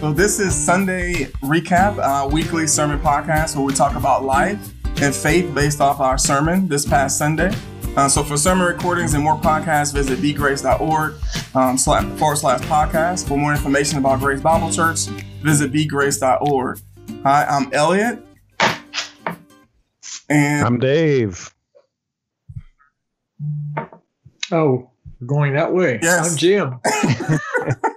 So this is Sunday Recap, uh, weekly sermon podcast where we talk about life and faith based off our sermon this past Sunday. Uh, so for sermon recordings and more podcasts, visit bgrace.org um, slash, forward slash podcast. For more information about Grace Bible Church, visit bgrace.org. Hi, I'm Elliot. And I'm Dave. Oh, we're going that way. Yes. I'm Jim.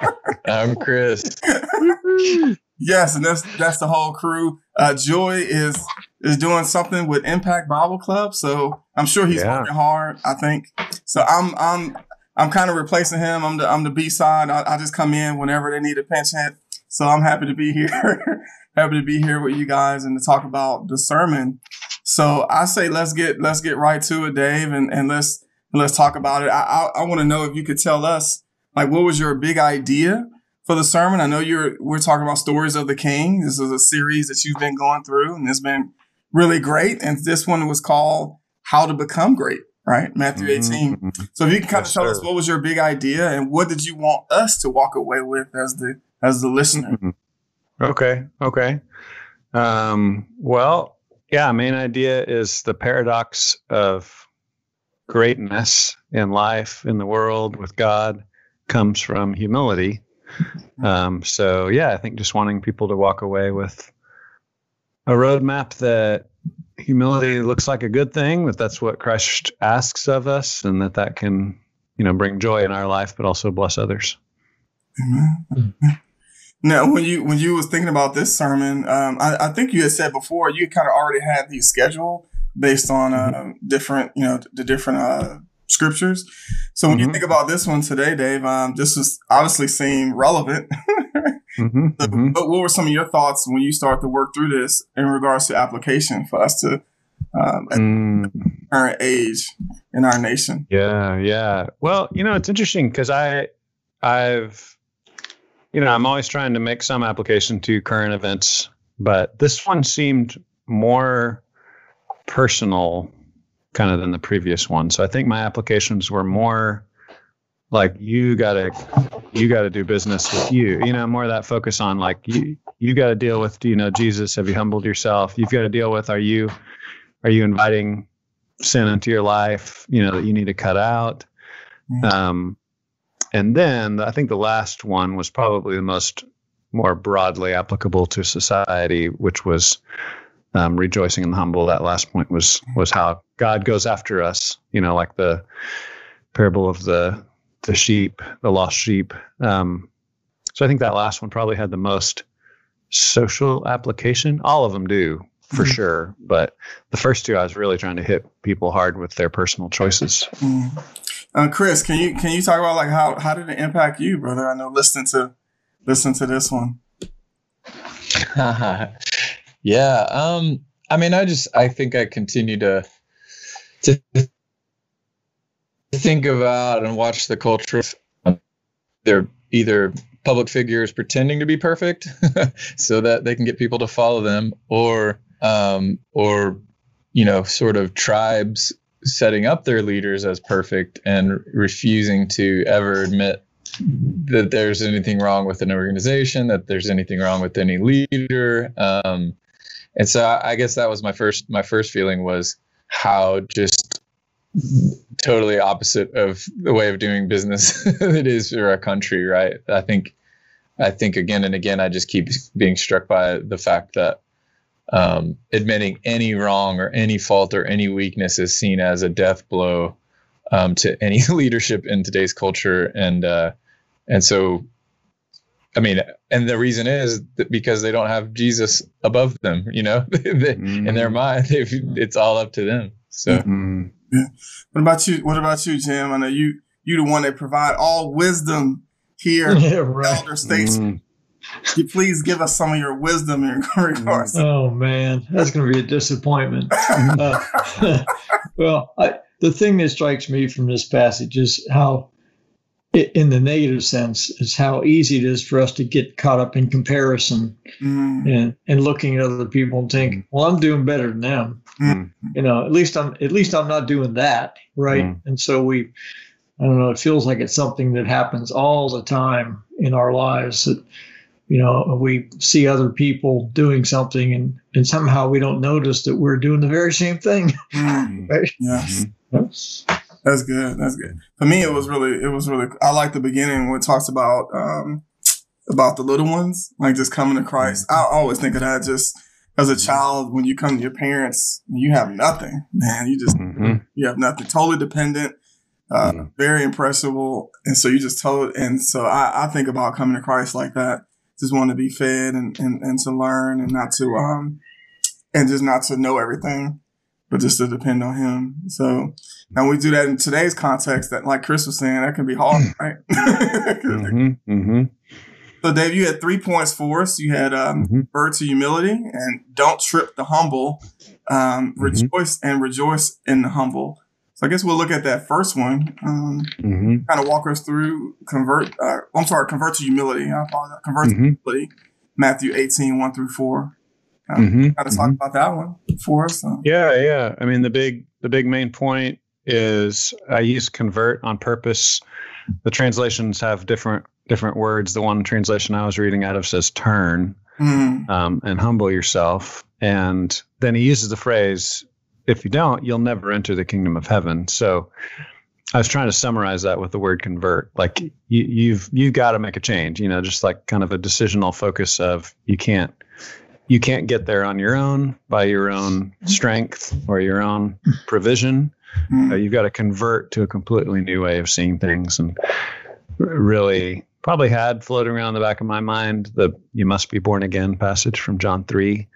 I'm Chris. yes, and that's that's the whole crew. Uh, Joy is is doing something with Impact Bible Club, so I'm sure he's Yeah. working hard. I think so. I'm I'm I'm kind of replacing him. I'm the I'm the B side. I, I just come in whenever they need a pinch hit. So I'm happy to be here. happy to be here with you guys and to talk about the sermon. So I say let's get let's get right to it, Dave, and and let's let's talk about it. I I, I want to know if you could tell us like what was your big idea for the sermon. I know you're we're talking about stories of the king. This is a series that you've been going through, and it's been really great. And this one was called "How to Become Great." Right, Matthew 18. Mhm. So if you can kind of Yes, tell us what was your big idea and what did you want us to walk away with as the as the listener? Mhm. Okay. Okay. Um, well, yeah, main idea is the paradox of greatness in life, in the world, with God comes from humility. Um, so, yeah, I think just wanting people to walk away with a roadmap that humility looks like a good thing, that that's what Christ asks of us, and that that can, you know, bring joy in our life, but also bless others. Amen. Now, when you when you was thinking about this sermon, um, I, I think you had said before you kind of already had the schedule based on uh, different, you know, the different uh, scriptures. So when you Mhm. think about this one today, Dave, um, this is obviously seem relevant. hmm So, But what were some of your thoughts when you start to work through this in regards to application for us to um, at Mm, current age in our nation? yeah, yeah. Well, you know, it's interesting because I, I've, you know, I'm always trying to make some application to current events, but this one seemed more personal, kind of than the previous one. So I think my applications were more like you gotta, you gotta do business with you. You know, more of that focus on like you, you got to deal with. Do you know Jesus? Have you humbled yourself? You've got to deal with. Are you, are you inviting sin into your life? You know that you need to cut out. Um, and then I think the last one was probably the most more broadly applicable to society, which was um, rejoicing in the humble. That last point was was how God goes after us. You know, like the parable of the the sheep, the lost sheep. Um, so I think that last one probably had the most social application. All of them do for Mhm. sure, but the first two I was really trying to hit people hard with their personal choices. Mm. Uh, Chris, can you can you talk about like how how did it impact you, brother? I know listening to listen to this one. yeah. Um. I mean, I just I think I continue to to think about and watch the culture. They're either public figures pretending to be perfect so that they can get people to follow them, or um, or you know, sort of tribes setting up their leaders as perfect and refusing to ever admit that there's anything wrong with an organization, that there's anything wrong with any leader. Um, and so I, guess that was my first my first feeling was how just totally opposite of the way of doing business it is for our country, right? I think I think again and again I just keep being struck by the fact that um, admitting any wrong or any fault or any weakness is seen as a death blow um, to any leadership in today's culture, and uh, and so, I mean, and the reason is that because they don't have Jesus above them, you know, They- in their mind, it's all up to them. So Mm. What about you? What about you, Jim? I know you you the one that provide all wisdom here. yeah, right. Elder States, Mm. Can you please give us some of your wisdom in regards. to Oh man, that's going to be a disappointment. Uh, well, I, the thing that strikes me from this passage is how, i- in the negative sense, is how easy it is for us to get caught up in comparison Mm, and, and looking at other people and think, well, I'm doing better than them. Mm. You know, at least I'm at least I'm not doing that, right? Mm. And so we, I don't know, it feels like it's something that happens all the time in our lives that you know, we see other people doing something and, and somehow we don't notice that we're doing the very same thing. Mm, Right? yes. Mhm. That's good. That's good. For me, it was really, it was really. I like the beginning when it talks about um about the little ones, like just coming to Christ. I always think of that just as a child when you come to your parents, you have nothing, man. You just Mhm. you have nothing. Totally dependent, uh, Mhm. very impressionable, and so you just told. And so I, I think about coming to Christ like that. Just want to be fed and, and and to learn and not to um and just not to know everything, but just to depend on Him. So. And we do that in today's context that like Chris was saying, that can be hard, right? Mhm. Mhm. so Dave, you had three points for us. You had um Mhm. bird to humility and don't trip the humble, um, Mhm. rejoice and rejoice in the humble. So I guess we'll look at that first one. Um, Mhm. kind of walk us through convert. Uh, I'm sorry, convert to humility. I apologize. Convert to Mhm. humility. Matthew 18, 1 through 4. Mhm. Kind of talk about that one for us. Uh, Yeah, yeah. I mean, the big the big main point is I use convert on purpose. The translations have different different words. The one translation I was reading out of says turn mm, um, and humble yourself, and then he uses the phrase, "If you don't, you'll never enter the kingdom of heaven." So. I was trying to summarize that with the word convert. Like you, you've you got to make a change. You know, just like kind of a decisional focus of you can't you can't get there on your own by your own strength or your own provision. Mm, Uh, you've got to convert to a completely new way of seeing things, and really probably had floating around the back of my mind the "you must be born again" passage from John three.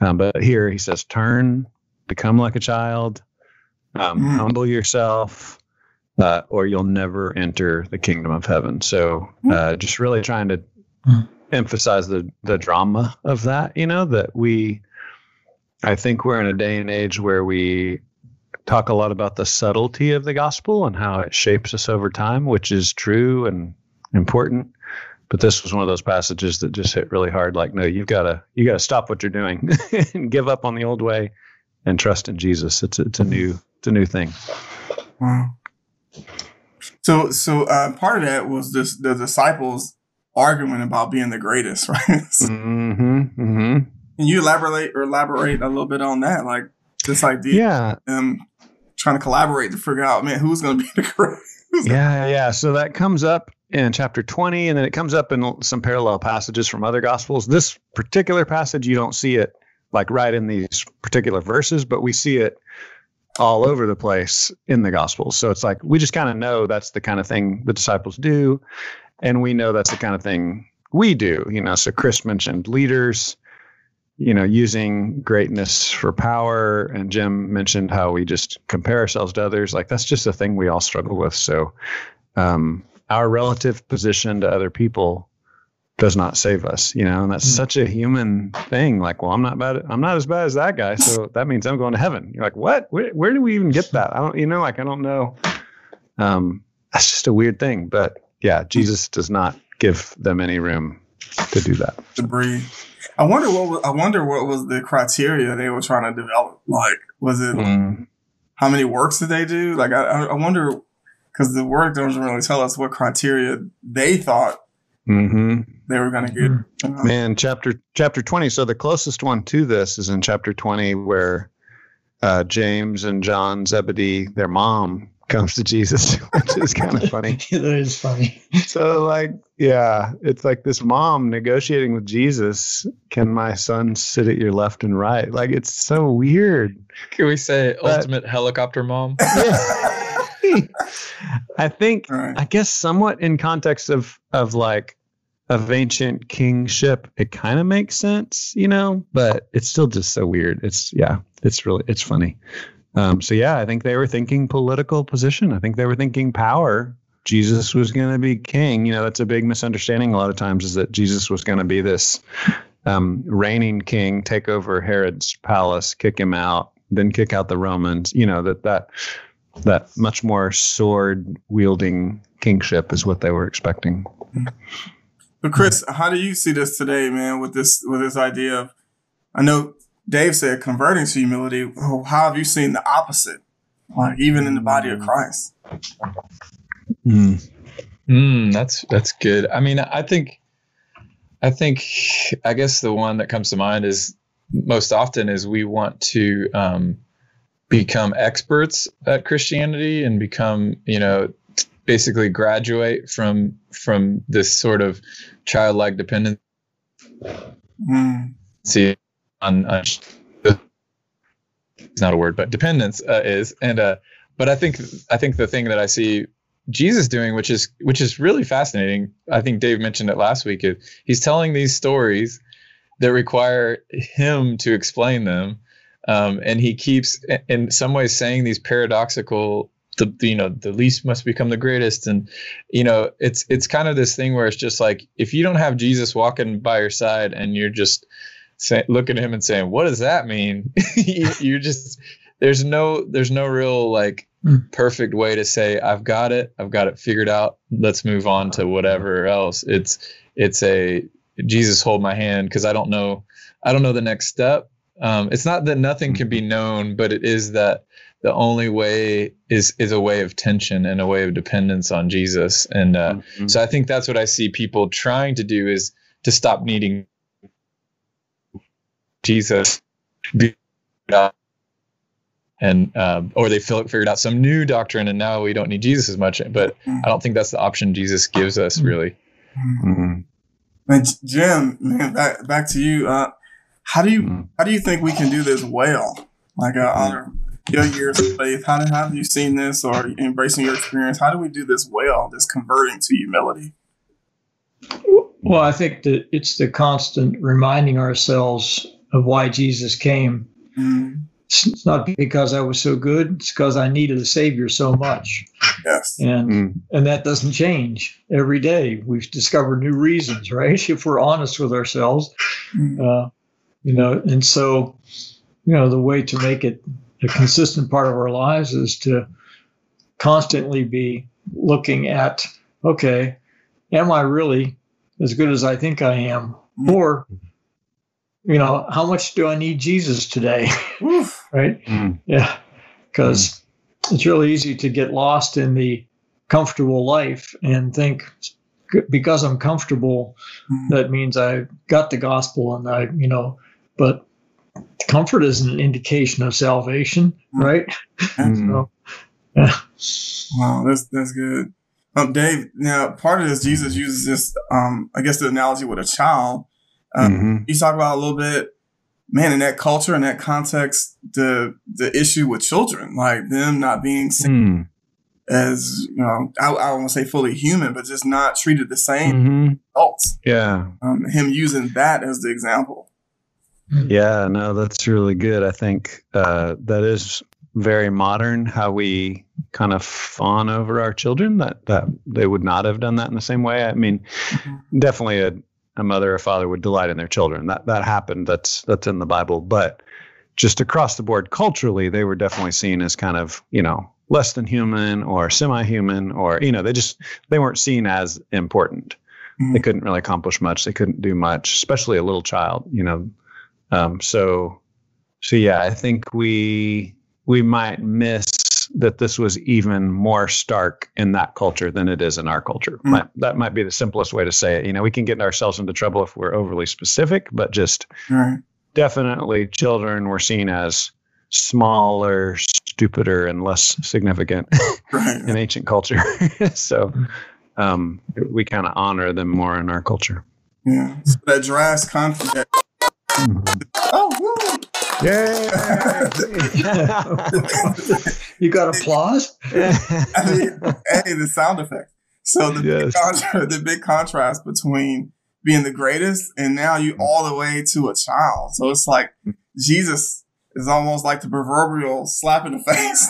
Um, but here he says, "Turn, become like a child, um, Mm. humble yourself." Uh, or you'll never enter the kingdom of heaven. So, uh, just really trying to Mm. emphasize the the drama of that. You know that we, I think we're in a day and age where we talk a lot about the subtlety of the gospel and how it shapes us over time, which is true and important. But this was one of those passages that just hit really hard. Like, no, you've got to you got to stop what you're doing and give up on the old way and trust in Jesus. It's a, it's a new it's a new thing. Wow. So, so uh, part of that was this the disciples arguing about being the greatest, right? Mm-hmm, mm-hmm. Can you elaborate or elaborate a little bit on that? Like this idea Yeah, them trying to collaborate to figure out, man, who's going to be the greatest? yeah, yeah. So that comes up in chapter 20, and then it comes up in some parallel passages from other gospels. This particular passage, you don't see it like right in these particular verses, but we see it all over the place in the gospels. So it's like we just kind of know that's the kind of thing the disciples do, and we know that's the kind of thing we do. You know, so Chris mentioned leaders. You know, using greatness for power, and Jim mentioned how we just compare ourselves to others. Like that's just a thing we all struggle with. So, um, our relative position to other people does not save us, you know, and that's Mm. such a human thing. Like, well, I'm not bad. I'm not as bad as that guy, so that means I'm going to heaven. You're like, what? Where, where do we even get that? I don't, you know, like I don't know. Um, that's just a weird thing, but yeah, Jesus does not give them any room to do that. to breathe. I wonder what was, I wonder what was the criteria they were trying to develop. Like, was it Mm. how many works did they do? Like, I, I I wonder because the work doesn't really tell us what criteria they thought hmm they were going to get. Uh, Man, chapter chapter twenty. So the closest one to this is in chapter twenty, where uh, James and John Zebedee, their mom, comes to Jesus, which is kind of funny. that is funny. So, like, yeah, it's like this mom negotiating with Jesus. Can my son sit at your left and right? Like, it's so weird. Can we say But- ultimate helicopter mom? Yeah. I think Right. I guess somewhat in context of of like of ancient kingship, it kind of makes sense, you know, but it's still just so weird. It's yeah, it's really it's funny. Um, so yeah, I think they were thinking political position. I think they were thinking power. Jesus was going to be king. You know, that's a big misunderstanding a lot of times is that Jesus was going to be this um, reigning king, take over Herod's palace, kick him out, then kick out the Romans. You know that that that much more sword wielding kingship is what they were expecting. But Chris, how do you see this today, man? With this with this idea of, I know Dave said converting to humility. Oh, how have you seen the opposite? Like even in the body of Christ. Mm, that's that's good. I mean, I think I think I guess the one that comes to mind is most often is we want to um, become experts at Christianity and become you know basically graduate from from this sort of childlike dependency Mm. On, on it's not a word but dependence uh, is and uh but i think i think the thing that i see jesus doing which is which is really fascinating i think dave mentioned it last week is he's telling these stories that require him to explain them um, and he keeps in some ways saying these paradoxical the you know the least must become the greatest and you know it's it's kind of this thing where it's just like if you don't have jesus walking by your side and you're just say, looking at him and saying what does that mean? You, you're just there's no there's no real like Mm. perfect way to say i've got it. I've got it figured out. Let's move on to whatever else. It's it's a jesus hold my hand because i don't know i don't know the next step. Um, it's not that nothing can be known but it is that the only way is is a way of tension and a way of dependence on jesus. And uh, Mhm. so I think that's what I see people trying to do is to stop needing Jesus, and um, or they figured out some new doctrine, and now we don't need Jesus as much. But I don't think that's the option Jesus gives us really. Mhm. And Jim, man, back back to you. Uh, how do you Mhm. how do you think we can do this well? Like uh, our your years of faith, how, do, how have you seen this or embracing your experience? How do we do this well? This converting to humility. Well, I think that it's the constant reminding ourselves of why Jesus came. Mm, It's not because I was so good, it's because I needed a savior so much. yes. And Mm. and that doesn't change every day. We've discovered new reasons, right? If we're honest with ourselves, Mm, uh, you know. And so, you know, the way to make it a consistent part of our lives is to constantly be looking at, okay, am I really as good as I think I am, Mm. or you know, how much do I need Jesus today, right? Mm. Yeah, because it's really easy to get lost in the comfortable life and think because I'm comfortable, Mm, that means I got the gospel and I, you know, but comfort is an indication of salvation, Mm. right? Mm. So, yeah. Wow, that's that's good. Um, Dave, now part of this, Jesus uses this, um, I guess the analogy with a child. Um, Mhm. you talk about a little bit, man, in that culture, in that context, the the issue with children, like them not being seen Mm. as, you know, I, I don't want to say fully human, but just not treated the same Mhm. adults. Yeah. Um, him using that as the example. Yeah, no, that's really good. I think uh, that is very modern how we kind of fawn over our children that that they would not have done that in the same way. I mean, definitely a, a mother or father would delight in their children. That that happened. That's that's in the Bible, but just across the board culturally, they were definitely seen as kind of, you know, less than human or semi-human or, you know, they just they weren't seen as important they couldn't really accomplish much. They couldn't do much, especially a little child, you know. Um, so, so yeah, I think we we might miss that this was even more stark in that culture than it is in our culture. Mm. Might, that might be the simplest way to say it. You know, we can get ourselves into trouble if we're overly specific, but just Right. definitely children were seen as smaller, stupider, and less significant Right. in ancient culture. so um, we kind of honor them more in our culture. Yeah. So that drastic conflict. Oh, woo. you got applause? I mean, hey, the sound effect. So the, big contra- the big contrast between being the greatest and now you mm-hmm. all the way to a child. So it's like mm-hmm. Jesus is almost like the proverbial slap in the face.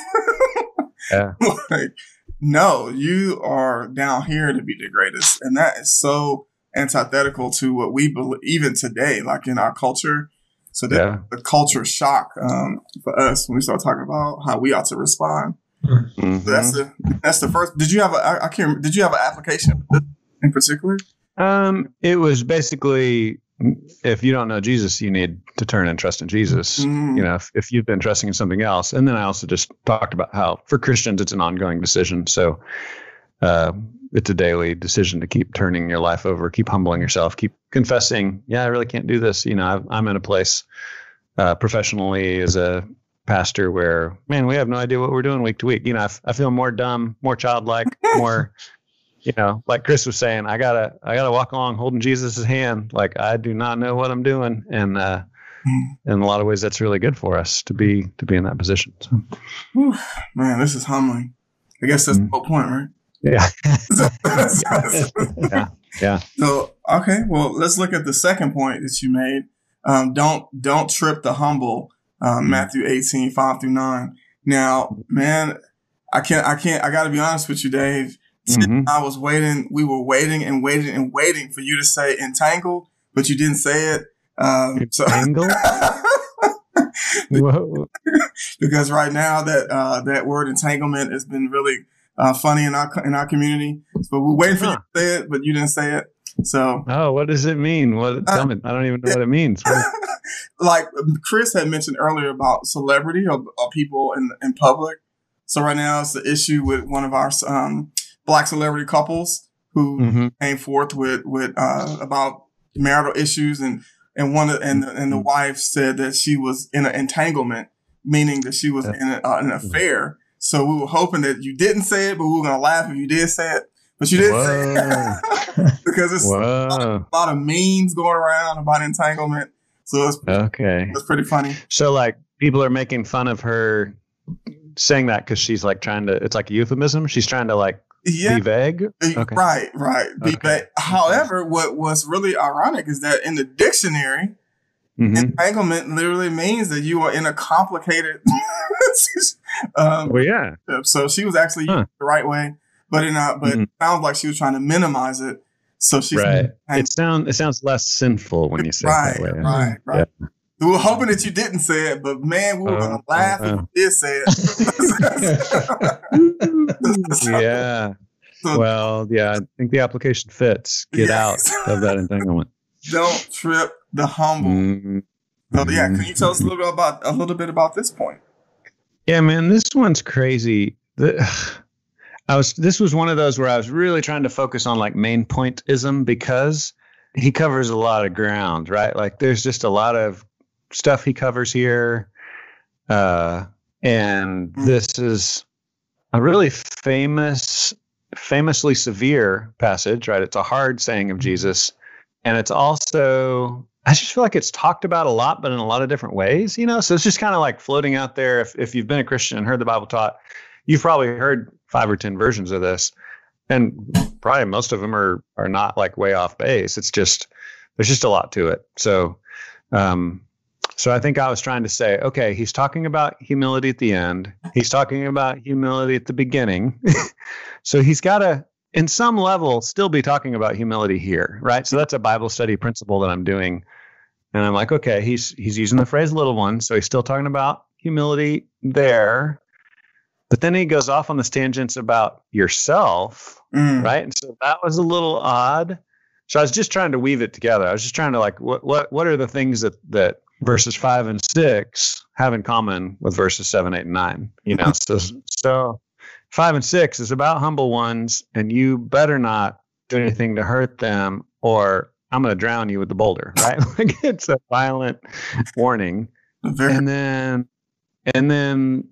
Yeah. like, no, you are down here to be the greatest. And that is so antithetical to what we believe even today, like in our culture. So that yeah. the culture shock um, for us when we start talking about how we ought to respond. Mhm. So that's the that's the first. Did you have a? I, I can't. remember, Did you have an application in particular? Um, it was basically if you don't know Jesus, you need to turn and trust in Jesus. Mm, You know, if, if you've been trusting in something else, and then I also just talked about how for Christians it's an ongoing decision. So, uh, it's a daily decision to keep turning your life over, keep humbling yourself, keep confessing. Yeah, I really can't do this. You know, I've, I'm in a place uh, professionally as a pastor where, man, we have no idea what we're doing week to week. You know, I, I feel more dumb, more childlike, more, you know, like Chris was saying, I gotta, I gotta walk along holding Jesus's hand. Like I do not know what I'm doing, and uh, in a lot of ways, that's really good for us to be to be in that position. So. Man, this is humbling. I guess that's mm. the whole point, right? Yeah. yeah. Yeah. So okay, well, let's look at the second point that you made. Um, don't don't trip the humble. Um, mm-hmm. Matthew 18, 5 through 9. Now, man, I can't I can't I gotta be honest with you, Dave. Mm-hmm. I was waiting, we were waiting and waiting and waiting for you to say entangled, but you didn't say it. Um, entangled? So because right now that uh, that word entanglement has been really uh, funny in our in our community. But we're waiting for huh. you to say it, but you didn't say it. So oh, what does it mean? What tell uh, me? I don't even know what it means. like Chris had mentioned earlier about celebrity or, or, people in in public. So right now it's the issue with one of our um, black celebrity couples who mm-hmm. came forth with with uh, about marital issues and and one of, and and the mm-hmm. wife said that she was in an entanglement, meaning that she was in a, uh, an affair. So we were hoping that you didn't say it, but we were gonna laugh if you did say it. But you didn't Whoa. say it because it's a lot, of, a lot, of, memes going around about entanglement. So it's okay. It's pretty funny. So like people are making fun of her saying that because she's like trying to. It's like a euphemism. She's trying to like yeah. be vague. Okay. Right, right. Be okay. vague. However, what was really ironic is that in the dictionary, mm-hmm. entanglement literally means that you are in a complicated. um, well, yeah. So she was actually huh. the right way, but in a, but mm-hmm. it sounds like she was trying to minimize it. So she's right. It sounds it sounds less sinful when you say right, it that way. Right, right. Yeah. We were hoping that you didn't say it, but man, we were gonna oh, laugh if you did say it. yeah. So, well, yeah, I think the application fits. Get yes. out of that entanglement. Don't trip the humble. Mm-hmm. So yeah, can you tell us a little bit about a little bit about this point? Yeah, man, this one's crazy. The, I was this was one of those where I was really trying to focus on like main pointism because he covers a lot of ground, right? Like there's just a lot of stuff he covers here. Uh, and mm. this is a really famous, famously severe passage, right? It's a hard saying of mm-hmm. Jesus. And it's also, I just feel like it's talked about a lot, but in a lot of different ways, you know? So it's just kind of like floating out there. If, if you've been a Christian and heard the Bible taught, you've probably heard five or 10 versions of this. And probably most of them are, are not like way off base. It's just, there's just a lot to it. So, um, so I think I was trying to say, okay, he's talking about humility at the end. He's talking about humility at the beginning. so he's got to, in some level, still be talking about humility here, right? So that's a Bible study principle that I'm doing. And I'm like, okay, he's he's using the phrase little one, so he's still talking about humility there. But then he goes off on this tangents about yourself, mm. right? And so that was a little odd. So I was just trying to weave it together. I was just trying to like, what what what are the things that that verses five and six have in common with verses seven, eight, and nine. You know, so so five and six is about humble ones, and you better not do anything to hurt them, or I'm going to drown you with the boulder. Right? like it's a violent warning. Very- and then, and then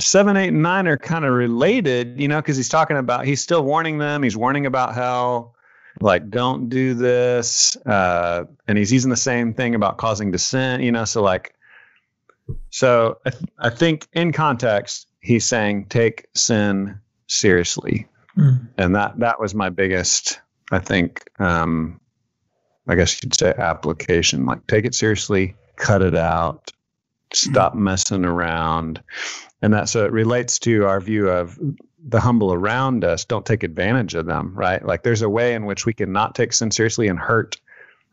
seven, eight, and nine are kind of related. You know, because he's talking about he's still warning them. He's warning about hell like don't do this uh, and he's using the same thing about causing dissent you know so like so I, th- I think in context he's saying take sin seriously mm. and that that was my biggest i think um i guess you'd say application like take it seriously cut it out stop mm. messing around and that so it relates to our view of the humble around us don't take advantage of them, right? Like there's a way in which we can not take sin seriously and hurt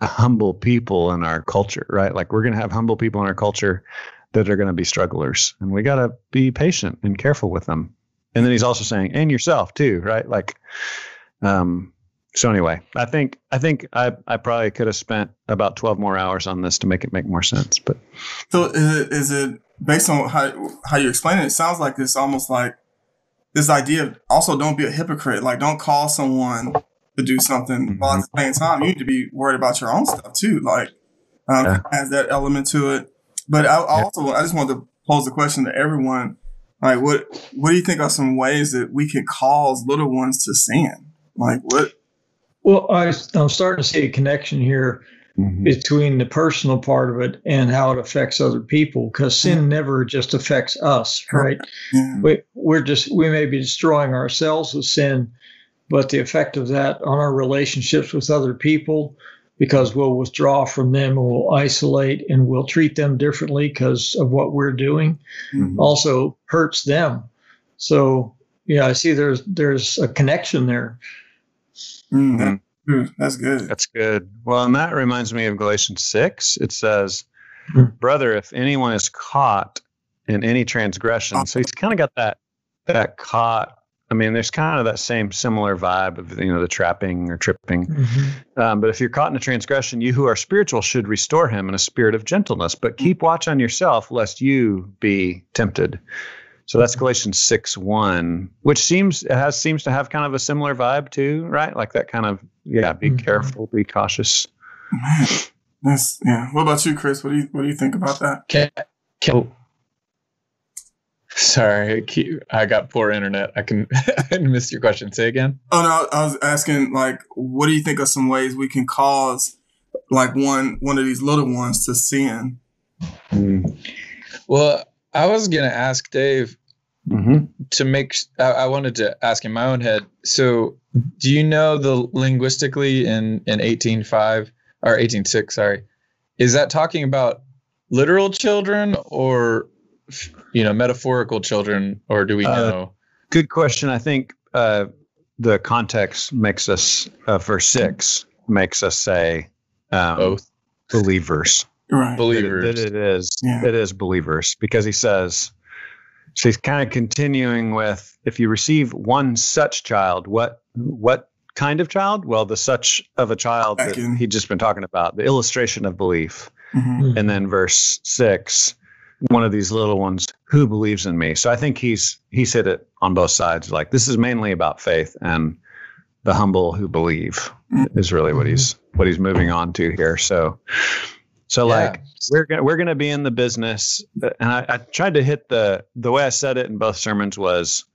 humble people in our culture, right? Like we're going to have humble people in our culture that are going to be strugglers, and we got to be patient and careful with them. And then he's also saying, and yourself too, right? Like, um, so anyway, I think I think I I probably could have spent about twelve more hours on this to make it make more sense. But so is it is it based on how how you explain it? It sounds like it's almost like this idea of also don't be a hypocrite. Like don't call someone to do something mm-hmm. while at the same time you need to be worried about your own stuff too. Like um, yeah. has that element to it. But I, I also I just want to pose the question to everyone. Like what what do you think are some ways that we can cause little ones to sin? Like what? Well, I, I'm starting to see a connection here mm-hmm. between the personal part of it and how it affects other people because sin mm-hmm. never just affects us right mm-hmm. we, we're just we may be destroying ourselves with sin but the effect of that on our relationships with other people because we'll withdraw from them and we'll isolate and we'll treat them differently because of what we're doing mm-hmm. also hurts them so yeah i see there's there's a connection there mm-hmm. Hmm, that's good. That's good. Well, and that reminds me of Galatians 6. It says, hmm. Brother, if anyone is caught in any transgression, so he's kind of got that that caught. I mean, there's kind of that same similar vibe of you know the trapping or tripping. Mm-hmm. Um, but if you're caught in a transgression, you who are spiritual should restore him in a spirit of gentleness. But keep watch on yourself, lest you be tempted. So that's Galatians 6 1, which seems has seems to have kind of a similar vibe too, right? Like that kind of yeah, be mm-hmm. careful, be cautious. Man, that's yeah. What about you, Chris? What do you what do you think about that? Can, can. Sorry, I got poor internet. I can I missed your question. Say again. Oh no, I was asking like, what do you think of some ways we can cause like one one of these little ones to sin? Mm. Well, I was gonna ask Dave mm-hmm. to make. I, I, wanted to ask in my own head. So, do you know the linguistically in in eighteen five or eighteen six? Sorry, is that talking about literal children or you know metaphorical children, or do we uh, know? Uh, good question. I think uh, the context makes us uh, verse six makes us say um, both believers right. believers. That it is. Yeah. It is believers because he says. So he's kind of continuing with if you receive one such child, what what kind of child? Well, the such of a child that he'd just been talking about, the illustration of belief. Mm-hmm. And then verse six, one of these little ones who believes in me. So I think he's he's hit it on both sides. Like this is mainly about faith and the humble who believe mm-hmm. is really what he's what he's moving on to here. So so yeah. like we're gonna we're gonna be in the business, and I, I, tried to hit the the way I said it in both sermons was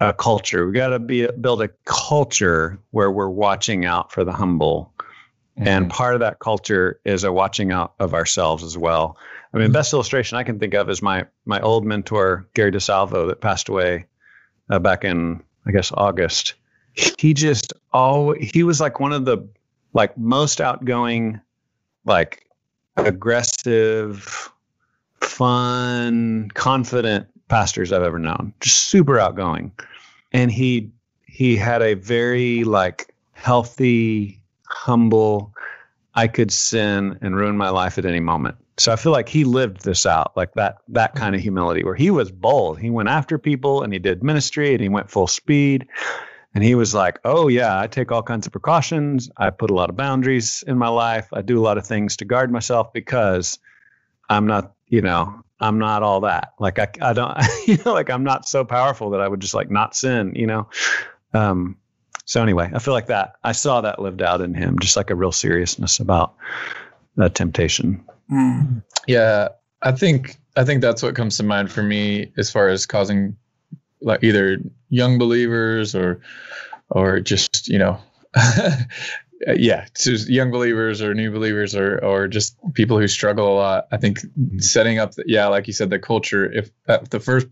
a culture. We got to be build a culture where we're watching out for the humble, mm-hmm. and part of that culture is a watching out of ourselves as well. I mean, mm-hmm. best illustration I can think of is my my old mentor Gary DeSalvo that passed away uh, back in I guess August. He just all he was like one of the like most outgoing like aggressive, fun, confident pastors I've ever known. Just super outgoing. And he he had a very like healthy, humble, I could sin and ruin my life at any moment. So I feel like he lived this out, like that that kind of humility where he was bold. He went after people and he did ministry and he went full speed. And he was like, Oh, yeah, I take all kinds of precautions. I put a lot of boundaries in my life. I do a lot of things to guard myself because I'm not, you know, I'm not all that. Like, I, I don't, you know, like I'm not so powerful that I would just like not sin, you know? Um, so anyway, I feel like that I saw that lived out in him, just like a real seriousness about that temptation. Mm. Yeah, I think I think that's what comes to mind for me as far as causing like either young believers or or just you know yeah just young believers or new believers or or just people who struggle a lot. I think setting up the, yeah like you said the culture if uh, the first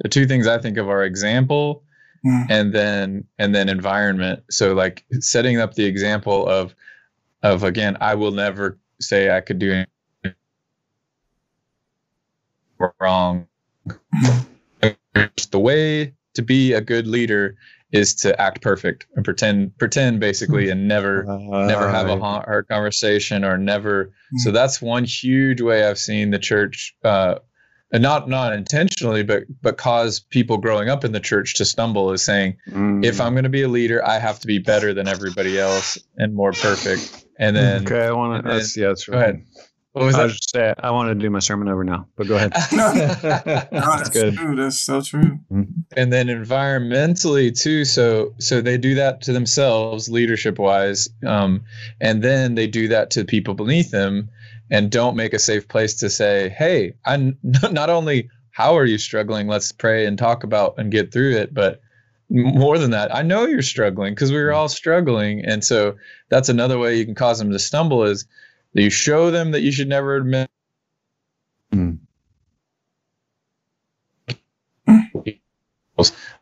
the two things i think of are example mm. and then and then environment. So like setting up the example of of again i will never say i could do anything wrong mm the way to be a good leader is to act perfect and pretend pretend basically and never uh, never have a hard conversation or never. Mm-hmm. so that's one huge way i've seen the church uh, and not not intentionally but but cause people growing up in the church to stumble is saying mm. if i'm going to be a leader i have to be better than everybody else and more perfect. And then okay i want to that's yeah that's right What was I that? was just say I want to do my sermon over now, but go ahead. No, that's good. true. That's so true. and then environmentally too so so they do that to themselves leadership wise um, and then they do that to people beneath them and don't make a safe place to say hey i not only how are you struggling let's pray and talk about and get through it but more than that i know you're struggling because we are all struggling and so that's another way you can cause them to stumble is that you show them that you should never admit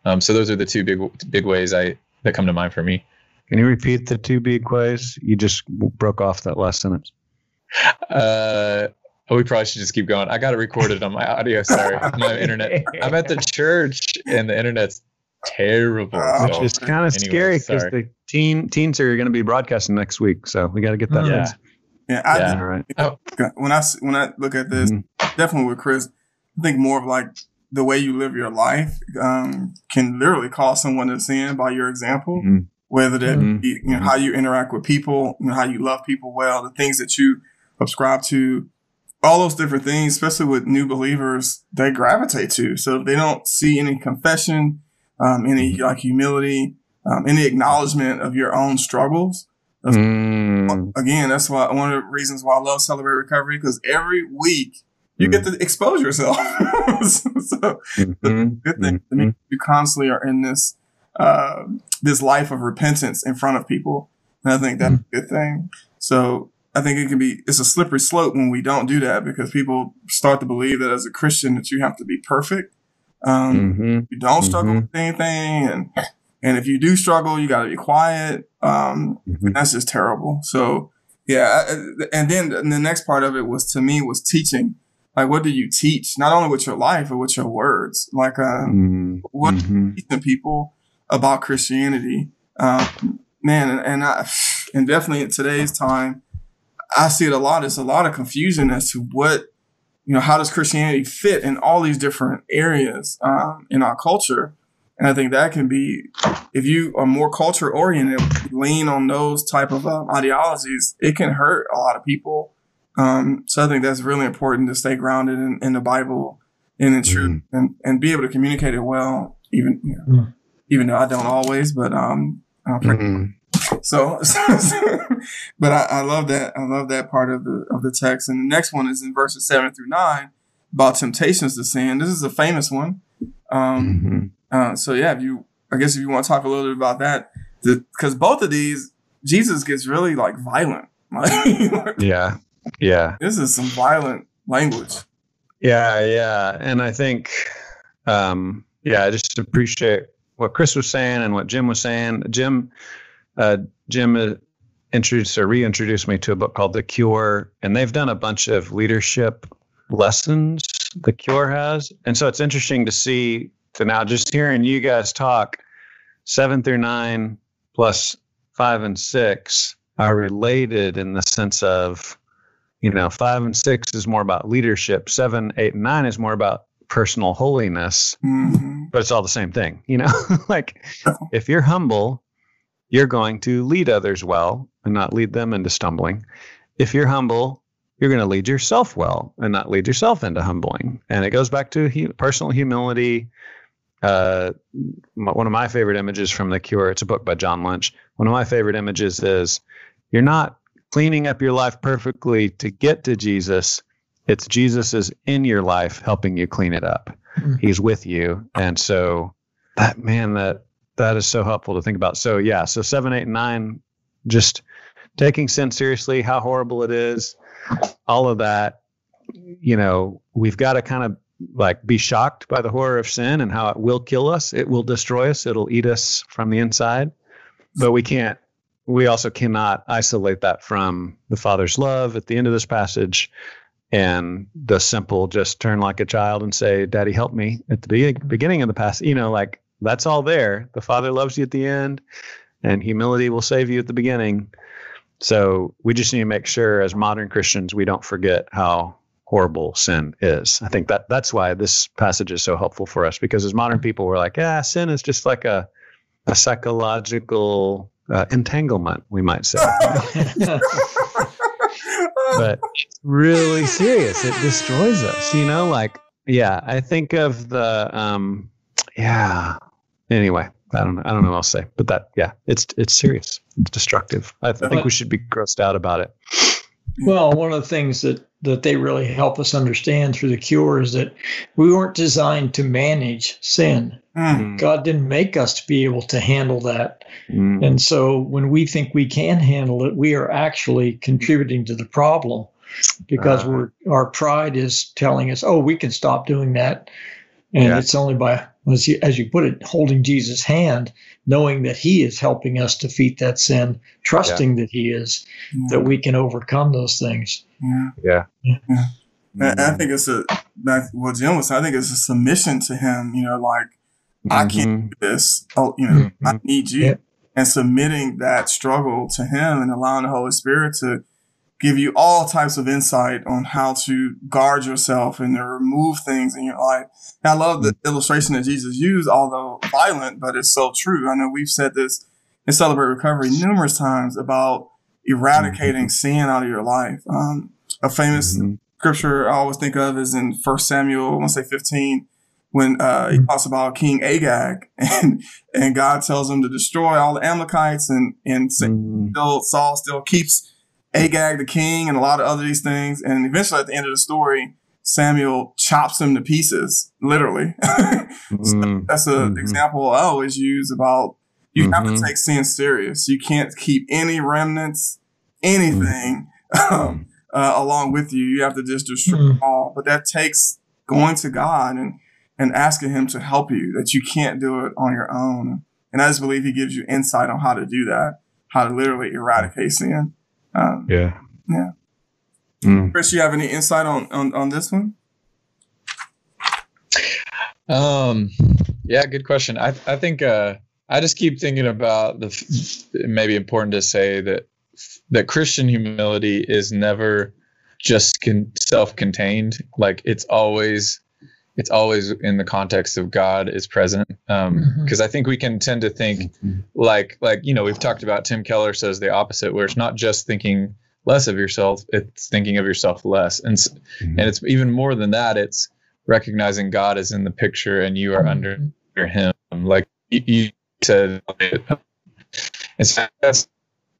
um, so those are the two big big ways i that come to mind for me Can you repeat the two big ways? You just broke off that last sentence. Uh, oh, we probably should just keep going. I got it recorded on my audio. Sorry, my internet. I'm at the church and the internet's terrible. Oh, so- It's kind of anyways, scary because the teen teens are going to be broadcasting next week, so we got to get that. Yeah. fixed. Yeah, I, Yeah. All right. when I s- when I look at this, Mhm. definitely with Chris, I think more of like the way you live your life um, can literally cause someone to sin by your example. Mhm. Whether that Mhm. be you know how you interact with people, you know, how you love people well, the things that you subscribe to, all those different things, especially with new believers, they gravitate to. So if they don't see any confession, um, any like humility, um, any acknowledgement of your own struggles, Mm. again, that's why one of the reasons why I love Celebrate Recovery because every week you get to expose yourself. so Mhm. good thing to Mhm. me. You constantly are in this uh, this life of repentance in front of people, and I think that's a good thing. So I think it can be it's a slippery slope when we don't do that because people start to believe that as a Christian that you have to be perfect. Um, Mhm. you don't struggle Mhm. with anything, and and if you do struggle, you got to be quiet. Um, Mhm. that's just terrible. So yeah, I- and then the next part of it was to me was teaching. Like, what do you teach? Not only with your life, but with your words. Like, uh, Mhm. what Mhm. teaching people about Christianity, um, man, and, and I, and definitely in today's time, I see it a lot. It's a lot of confusion as to what, you know, how does Christianity fit in all these different areas um, in our culture, and I think that can be, if you are more culture oriented, lean on those type of um, ideologies, it can hurt a lot of people. Um, so I think that's really important to stay grounded in, in the Bible and in truth, and, and be able to communicate it well, even you know, Mm. even though I don't always, but um, I pray Mhm. so, but I, I love that. I love that part of the of the text. And the next one is in verses seven through nine about temptations to sin. This is a famous one. Um, Mhm. Uh, so yeah, if you, I guess if you want to talk a little bit about that, because both of these, Jesus gets really like violent. Like Yeah. Yeah. this is some violent language. Yeah, yeah, and I think, um, yeah, I just appreciate what Chris was saying and what Jim was saying. Jim, uh, Jim uh, introduced or reintroduced me to a book called The Cure, and they've done a bunch of leadership lessons. The Cure has, and so it's interesting to see to now just hearing you guys talk, seven through nine plus five and six are related in the sense of you know, five and six is more about leadership. Seven, eight, and nine is more about personal holiness, hmm but it's all the same thing. You know, like if you're humble, you're going to lead others well and not lead them into stumbling. If you're humble, you're going to lead yourself well and not lead yourself into humbling. And it goes back to personal humility. Uh, m- one of my favorite images from The Cure, it's a book by John Lynch. One of my favorite images is you're not cleaning up your life perfectly to get to Jesus. It's Jesus is in your life helping you clean it up. Mhm. He's with you. And so that man, that that is so helpful to think about. So yeah, so seven, eight, and nine, just taking sin seriously, how horrible it is, all of that. You know, we've got to kind of like be shocked by the horror of sin and how it will kill us. It will destroy us. It'll eat us from the inside. But we can't we also cannot isolate that from the father's love at the end of this passage and the simple just turn like a child and say daddy help me at the be- beginning of the passage you know like that's all there the father loves you at the end and humility will save you at the beginning so we just need to make sure as modern christians we don't forget how horrible sin is i think that that's why this passage is so helpful for us because as modern people we're like yeah sin is just like a a psychological uh, entanglement we might say but it's really serious. It destroys us, you know, like yeah, I think of the um yeah. Anyway, I don't know. I don't know what I'll say, but that yeah, it's it's serious. It's destructive. I think we should be grossed out about it. Well, one of the things that that they really help us understand through the cure is that we weren't designed to manage sin. Mm. God didn't make us to be able to handle that. Mm. And so when we think we can handle it, we are actually contributing to the problem because Ah. we're our pride is telling us, "Oh, we can stop doing that." And Yeah. it's only by as you, as you put it, holding Jesus' hand, knowing that he is helping us defeat that sin, trusting that he is, that we can overcome those things. Yeah. Yeah. And I think it's a back what Jim was saying, I think it's a submission to him, you know, like I can't do this. Oh, you know, I Mhm. need you. Yeah. And submitting that struggle to him and allowing the Holy Spirit to give you all types of insight on how to guard yourself and to remove things in your life. And I love the illustration that Jesus used, although violent, but it's so true. I know we've said this in Celebrate Recovery numerous times about eradicating sin out of your life. Um, a famous Mhm. scripture I always think of is in First Samuel, I want to say 15, when uh, he talks about King Agag and and God tells him to destroy all the Amalekites and and Sa- Mm. still Saul still keeps Agag the king and a lot of other these things and eventually at the end of the story Samuel chops him to pieces literally. Mm. That's an Mhm. example I always use about you have Mhm. to take sin serious. You can't keep any remnants, anything um, uh, along with you. You have to just destroy it all. But that takes going to God and and asking Him to help you. That you can't do it on your own. And I just believe He gives you insight on how to do that, how to literally eradicate sin. Um, Yeah. Yeah. Mm. Chris, you have any insight on on, on this one? Um, yeah, good question. I I think uh, I just keep thinking about the. f- It may be important to say that that Christian humility is never just con- self-contained. Like it's always it's always in the context of God is present. Um, Mhm. because I think we can tend to think like like you know we've talked about Tim Keller says the opposite, where it's not just thinking less of yourself, it's thinking of yourself less, and s- and it's even more than that. It's recognizing God is in the picture and you are under Him. Like you, you said, it's that's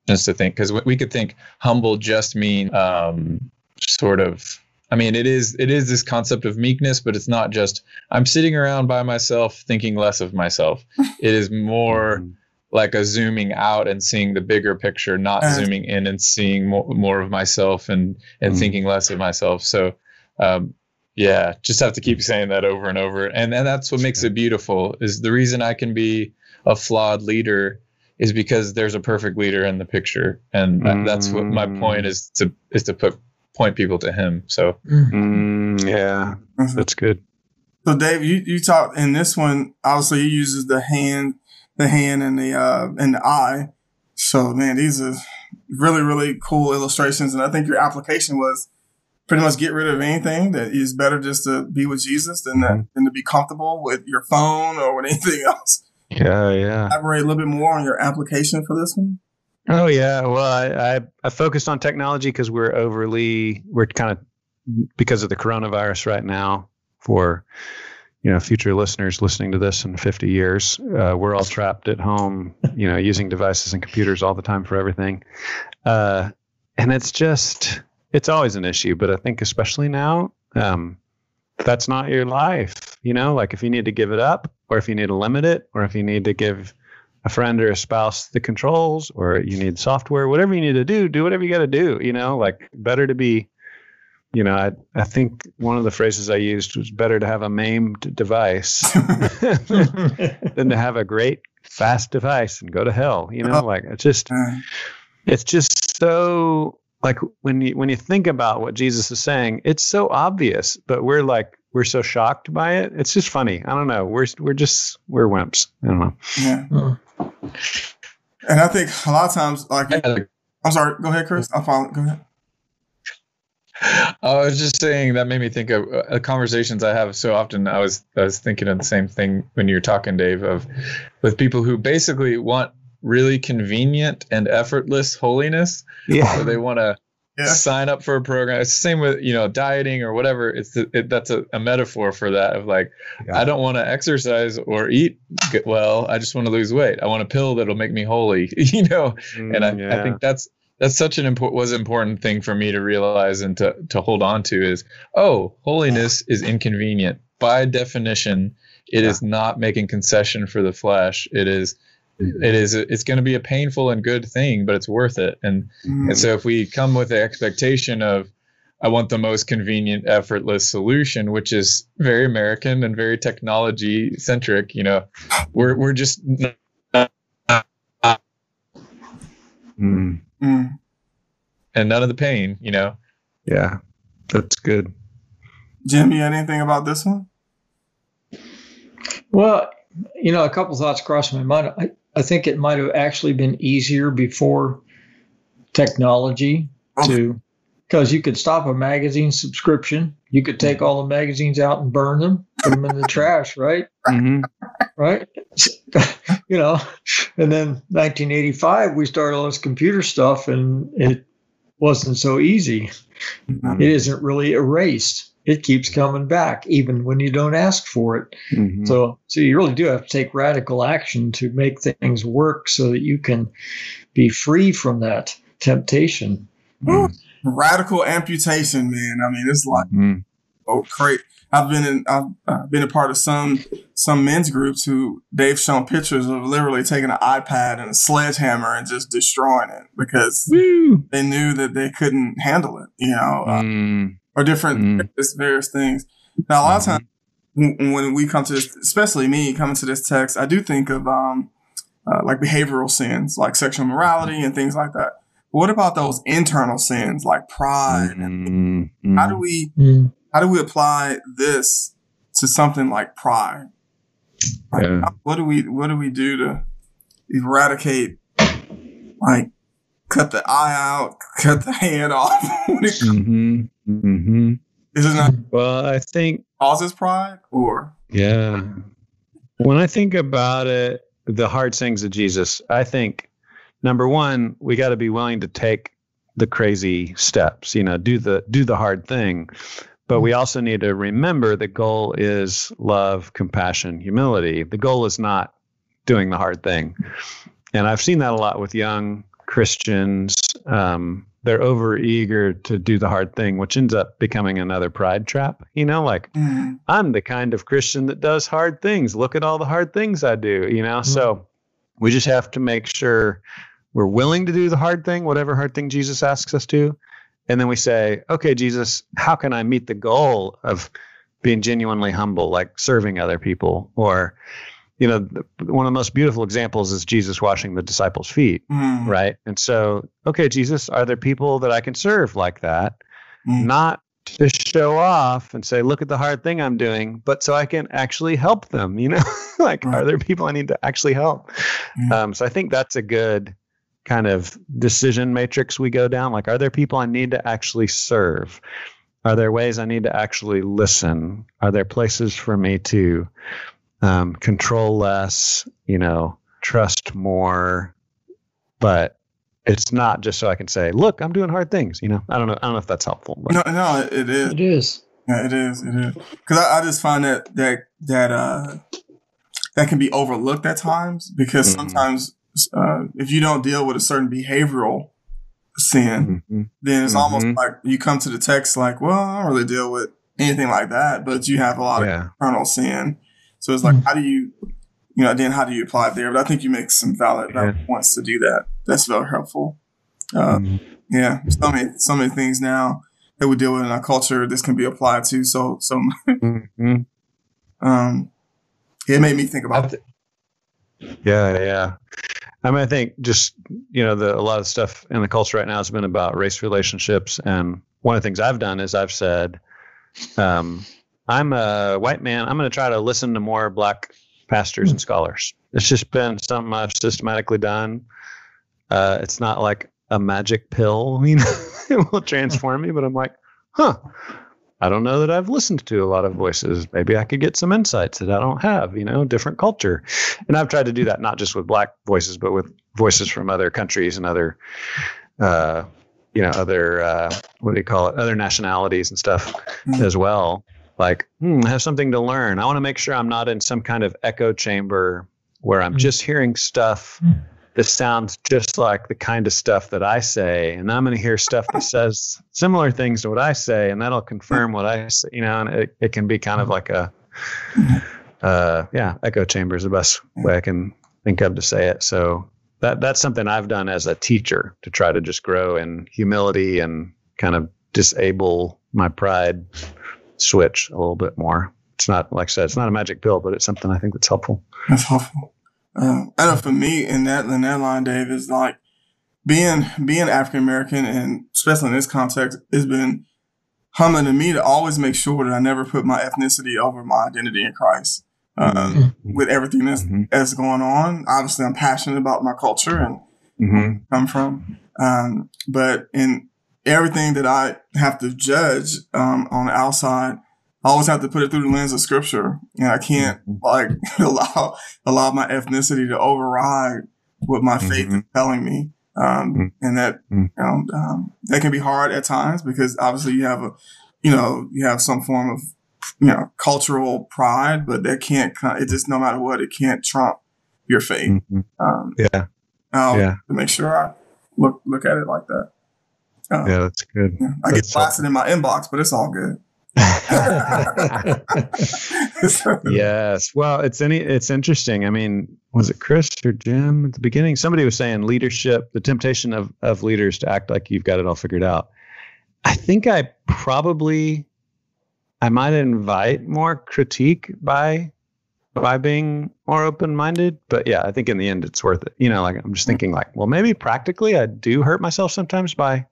just to think because we could think humble just mean um, sort of. I mean, it is it is this concept of meekness, but it's not just I'm sitting around by myself thinking less of myself. It is more like a zooming out and seeing the bigger picture, not Uh. zooming in and seeing more, more of myself and and Mm. thinking less of myself. So, um, yeah, just have to keep saying that over and over, and and that's what makes it beautiful. Is the reason I can be a flawed leader is because there's a perfect leader in the picture, and that- that's what my Mm. point is to is to put point people to him. So Mm, yeah, Mhm. that's good. So Dave, you, you talked in this one, obviously he uses the hand, the hand and the, uh, and the eye. So man, these are really, really cool illustrations. And I think your application was pretty much get rid of anything that is better just to be with Jesus than, to, Mhm. than to be comfortable with your phone or with anything else. Yeah, yeah. Elaborate a little bit more on your application for this one. Oh yeah. Well, I I, I focused on technology because we're overly we're kind of because of the coronavirus right now. For you know, future listeners listening to this in 50 years, uh, we're all trapped at home, you know, using devices and computers all the time for everything, uh, and it's just it's always an issue. But I think especially now, um, that's not your life. You know, like if you need to give it up, or if you need to limit it, or if you need to give a friend or a spouse the controls or you need software whatever you need to do do whatever you got to do you know like better to be you know I, I think one of the phrases i used was better to have a maimed device than to have a great fast device and go to hell you know uh-huh. like it's just it's just so like when you when you think about what jesus is saying it's so obvious but we're like we're so shocked by it it's just funny i don't know we're we're just we're wimps i don't know yeah. Mm. And I think a lot of times, like, I'm sorry, go ahead, Chris. I'll follow. Go ahead. I was just saying that made me think of uh, conversations I have so often. I was I was thinking of the same thing when you were talking, Dave, of with people who basically want really convenient and effortless holiness. yeah So they want to Yeah. sign up for a program. It's the same with you know dieting or whatever. It's the, it, that's a, a metaphor for that of like Yeah. I don't want to exercise or eat well. I just want to lose weight. I want a pill that'll make me holy. you know, and I, Mm, I think that's that's such an important was important thing for me to realize and to to hold on to is oh holiness is inconvenient by definition it is not making concession for the flesh it is it is it's going to be a painful and good thing but it's worth it and Mm. and so if we come with the expectation of I want the most convenient, effortless solution, which is very American and very technology centric. You know, we're we're just Mm, Mm. and none of the pain. You know, yeah, that's good. Jim, you had anything about this one? Well, you know, a couple thoughts crossed my mind. I, I think it might have actually been easier before technology to, because you could stop a magazine subscription. You could take all the magazines out and burn them, put them in the trash, right? Mhm. Right? you know, and then 1985, we started all this computer stuff and it wasn't so easy. Mhm. It isn't really erased. It keeps coming back, even when you don't ask for it. Mhm. So, so you really do have to take radical action to make things work so that you can be free from that temptation. Woo. Radical amputation, man. I mean, it's like Mhm. oh great. I've been in I've uh, been a part of some some men's groups who they've shown pictures of literally taking an iPad and a sledgehammer and just destroying it because Woo. they knew that they couldn't handle it, you know, uh, Mm, or different Mm. various, various things. Now, a lot of Mhm. times when when we come to this, especially me coming to this text, I do think of um, uh, like behavioral sins, like sexual morality and things like that. But what about those internal sins, like pride? mm, mm. How do we Mm. how do we apply this to something like pride? Like, Yeah. What do we what do we do to eradicate, like cut the eye out, cut the hand off? It- Mhm. Mhm. Is not Well, I think causes pride or? Yeah. When I think about it, the hard sayings of Jesus, I think number one, we got to be willing to take the crazy steps, you know, do the do the hard thing. But we also need to remember the goal is love, compassion, humility. The goal is not doing the hard thing. And I've seen that a lot with young Christians. Um, they're over eager to do the hard thing, which ends up becoming another pride trap. You know, like Mm, I'm the kind of Christian that does hard things. Look at all the hard things I do, you know? So we just have to make sure we're willing to do the hard thing, whatever hard thing Jesus asks us to. And then we say, okay, Jesus, how can I meet the goal of being genuinely humble, like serving other people? Or, you know, one of the most beautiful examples is Jesus washing the disciples' feet, mm, right? And so, okay, Jesus, are there people that I can serve like that? mm. not to show off and say, look at the hard thing I'm doing, but so I can actually help them, you know, like, Right. are there people I need to actually help? Yeah. Um, so I think that's a good kind of decision matrix we go down. Like, are there people I need to actually serve? Are there ways I need to actually listen? Are there places for me to um, control less, you know, trust more? But it's not just so I can say, look, I'm doing hard things. You know, I don't know. I don't know if that's helpful. But. No, no, it, it is. It is. Yeah, it is. It is. Because I, I just find that that that uh that can be overlooked at times because Mhm. sometimes uh, if you don't deal with a certain behavioral sin, Mhm. then it's almost Mhm. like you come to the text like, well, I don't really deal with anything like that, but you have a lot of Yeah. internal sin. So it's like, Mhm. how do you, you know, then how do you apply it there? But I think you make some valid, valid points to do that. That's very helpful. Uh, Mhm. yeah, so many, so many things now that we deal with in our culture. This can be applied to. So, so, Mhm. um, it made me think about. th- Yeah, yeah. I mean, I think just you know, the a lot of stuff in the culture right now has been about race relationships, and one of the things I've done is I've said, um, "I'm a white man. I'm going to try to listen to more black pastors and scholars." It's just been something I've systematically done. Uh, it's not like a magic pill, you know, it will transform me, but I'm like, huh. I don't know that I've listened to a lot of voices. Maybe I could get some insights that I don't have, you know, different culture. And I've tried to do that not just with black voices, but with voices from other countries and other uh, you know other uh, what do you call it other nationalities and stuff Mhm. as well like hmm, I have something to learn. I want to make sure i'm not in some kind of echo chamber where i'm Mm. just hearing stuff that sounds just like the kind of stuff that i say and i'm going to hear stuff that says similar things to what i say and that'll confirm what i say you know and it, it can be kind of like a uh yeah echo chamber is the best way i can think of to say it. So that that's something I've done as a teacher to try to just grow in humility and kind of disable my pride switch a little bit more. It's not like I said, it's not a magic pill, but it's something I think that's helpful. That's helpful. Um, I know for me in that in that line, Dave, is like being being African American and especially in this context, has been humbling to me to always make sure that I never put my ethnicity over my identity in Christ. Um, with everything that's Mhm. that's going on, obviously I'm passionate about my culture and Mm-hmm. come from. Um, but in everything that I have to judge um, on the outside, I always have to put it through the lens of scripture, and I can't like allow allow my ethnicity to override what my faith is Mhm. telling me. Um, Mhm. and that Mhm. you know um, that can be hard at times because obviously you have a you know you have some form of you know cultural pride, but that can't it just no matter what it can't trump your faith. Um, Yeah, I'll Yeah. to make sure I look look at it like that. Uh, yeah, that's good. yeah. I get That's blasted in my inbox, but it's all good. yes. Well, it's any it's interesting. I mean, was it Chris or Jim at the beginning? Somebody was saying leadership, the temptation of of leaders to act like you've got it all figured out. I think I probably I might invite more critique by by being more open-minded, but yeah, I think in the end it's worth it. You know, like I'm just thinking like, well, maybe practically I do hurt myself sometimes by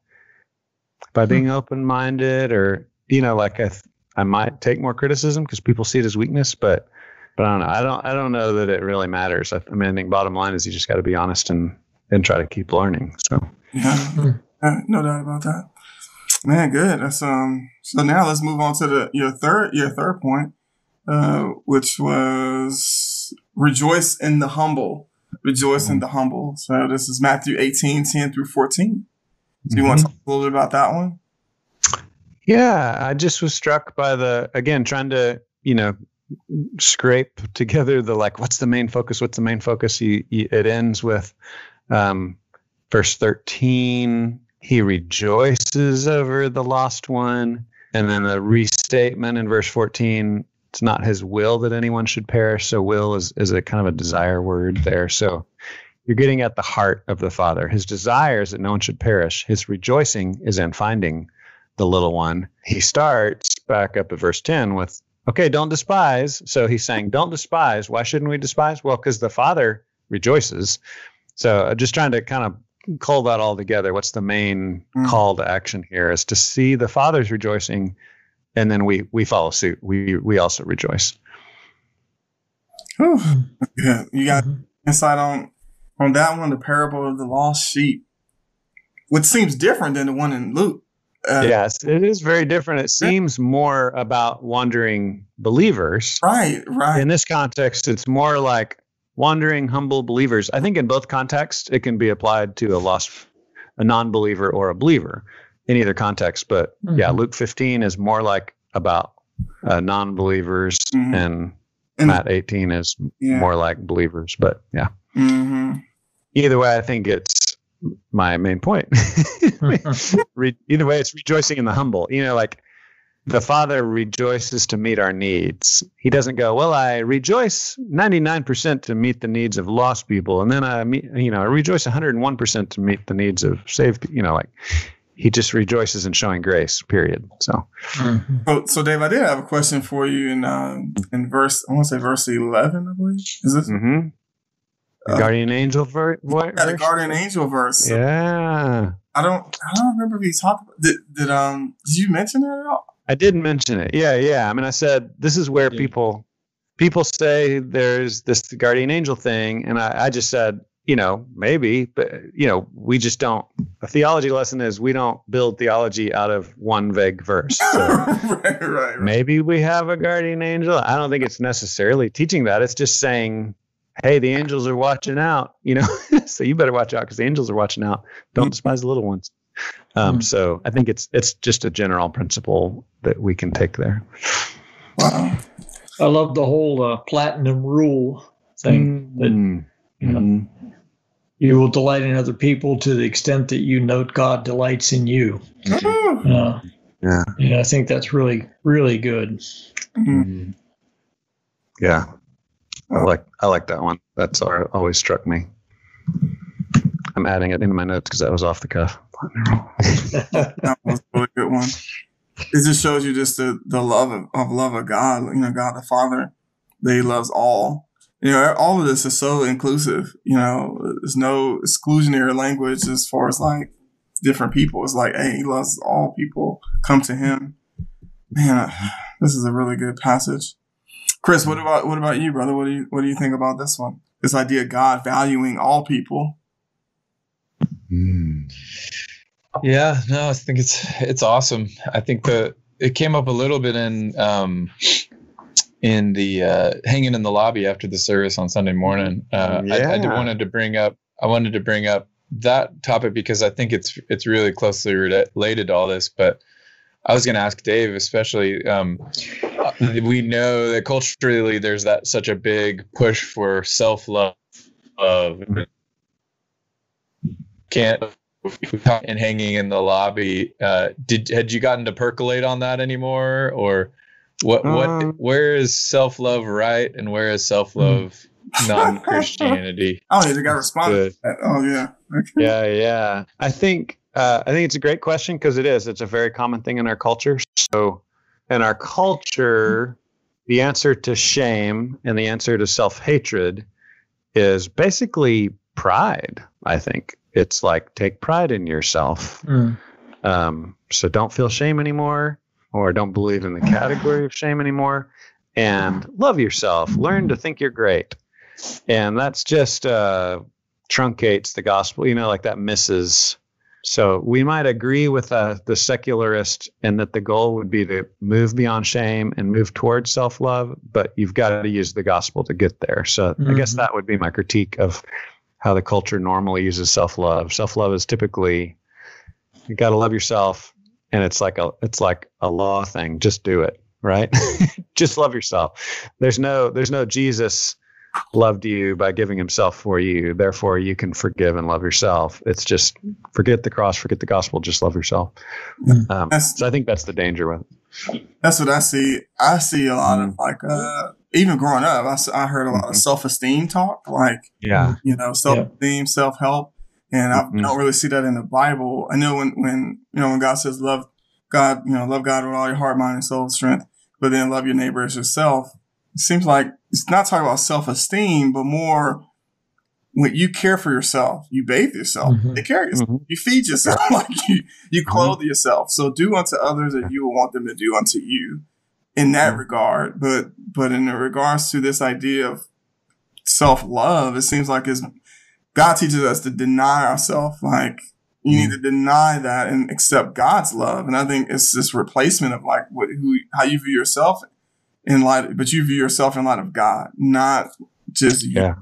by being open-minded or you know, like I th- I might take more criticism because people see it as weakness, but but I don't know. I don't I don't know that it really matters. I, I mean, I think bottom line is you just got to be honest and and try to keep learning. So yeah, no doubt about that. Man, good. That's um. So now let's move on to the your third your third point, uh, which was rejoice in the humble. Rejoice in the humble. So this is Matthew 18, 10 through 14. Do you want to talk a little bit about that one? yeah, I just was struck by the again trying to you know scrape together the like what's the main focus? What's the main focus? You, you, it ends with um, verse thirteen. He rejoices over the lost one, and then the restatement in verse fourteen. It's not his will that anyone should perish. So will is is a kind of a desire word there. So you're getting at the heart of the Father. His desire is that no one should perish. His rejoicing is in finding the little one. He starts back up at verse 10 with, okay, don't despise. So he's saying, don't despise. Why shouldn't we despise? Well, because the Father rejoices. So uh, just trying to kind of call that all together. What's the main Mm. call to action here is to see the Father's rejoicing, and then we we follow suit. We we also rejoice. Whew. Yeah, you got Mhm. insight on on that one, the parable of the lost sheep, which seems different than the one in Luke. Uh, yes, it is very different. It seems more about wandering believers. Right, right. in this context, it's more like wandering humble believers. I think in both contexts, it can be applied to a lost, a non-believer or a believer in either context. But yeah, Mhm. Luke 15 is more like about uh, non-believers, Mhm. and And- Matt 18 is yeah. more like believers. But yeah, hmm either way, I think it's my main point. Either way, it's rejoicing in the humble. You know, like the Father rejoices to meet our needs. He doesn't go, well, I rejoice 99% to meet the needs of lost people. And then I, meet, you know, I rejoice 101% to meet the needs of saved, you know, like he just rejoices in showing grace, period. So, Mhm. So, so Dave, I did have a question for you in um, in verse. I want to say verse eleven. I believe is this mhm. The Uh, guardian angel ver- vo- yeah, the guardian angel verse? Yeah. I don't. I don't remember if you talked. About, did did um? Did you mention that at all? I didn't mention it. Yeah, yeah. I mean, I said this is where Yeah. people people say there's this guardian angel thing, and I, I just said, you know, maybe, but you know, we just don't. A theology lesson is we don't build theology out of one vague verse. So right, right, right. maybe we have a guardian angel. I don't think it's necessarily teaching that. It's just saying, hey, the angels are watching out. You know, so you better watch out because the angels are watching out. Don't Mm. despise the little ones. Um, Mm. So I think it's it's just a general principle that we can take there. Wow. I love the whole uh, platinum rule thing. That Mm. you, know, you will delight in other people to the extent that you note God delights in you. Uh, Yeah. yeah, I think that's really, really good. Yeah. I like I like that one. That's always struck me. I'm adding it into my notes because that was off the cuff. That was a really good one. It just shows you just the, the love of, of love of God, you know, God the Father, that He loves all. You know, all of this is so inclusive. You know, there's no exclusionary language as far as like different people. It's like, hey, He loves all people. Come to Him. Man, this is a really good passage. Chris, what about what about you, brother? What do you what do you think about this one? This idea of God valuing all people. Mm. Yeah, no, I think it's it's awesome. I think the it came up a little bit in um in the uh hanging in the lobby after the service on Sunday morning. Uh I, I did wanted to bring up I wanted to bring up that topic because I think it's it's really closely related to all this, but I was going to ask Dave, especially. Um, uh, we know that culturally, there's that such a big push for self love. Can't and hanging in the lobby. Uh, did had you gotten to percolate on that anymore, or what? What? Um, where is self love right, and where is self love non Christianity? Oh, the guy responded. Oh, yeah. Okay. Yeah, yeah. I think uh, I think it's a great question because it is. It's a very common thing in our culture. So, in our culture, the answer to shame and the answer to self hatred is basically pride. I think it's like take pride in yourself. Mm. Um, so don't feel shame anymore, or don't believe in the category of shame anymore, and love yourself. Learn to think you're great, and that's just uh, truncates the gospel. You know, like that misses. So we might agree with uh, the secularist in that the goal would be to move beyond shame and move towards self-love, but you've got to use the gospel to get there. So I guess Mhm. that would be my critique of how the culture normally uses self-love. Self-love is typically you got to love yourself and it's like a it's like a law thing just do it right just love yourself there's no there's no jesus loved you by giving himself for you therefore you can forgive and love yourself it's just forget the cross forget the gospel just love yourself Mm. um, so i think that's the danger with it That's what I see. I see a lot of like, uh, even growing up, I, I heard a lot of Mhm. self esteem talk, like, yeah you know, self esteem, self help. And I Mhm. don't really see that in the Bible. I know when, when, you know, when God says love God, you know, love God with all your heart, mind, and soul, strength, but then love your neighbor as yourself. It seems like it's not talking about self esteem, but more when you care for yourself, you bathe yourself, Mhm. take care yourself, Mhm. you feed yourself, like you, you clothe yourself. So do unto others that you will want them to do unto you in that Mhm. regard. But, but in regards to this idea of self love, it seems like it's, God teaches us to deny ourselves. Like you need to deny that and accept God's love. And I think it's this replacement of like what, who, how you view yourself in light, but you view yourself in light of God, not just you. Yeah.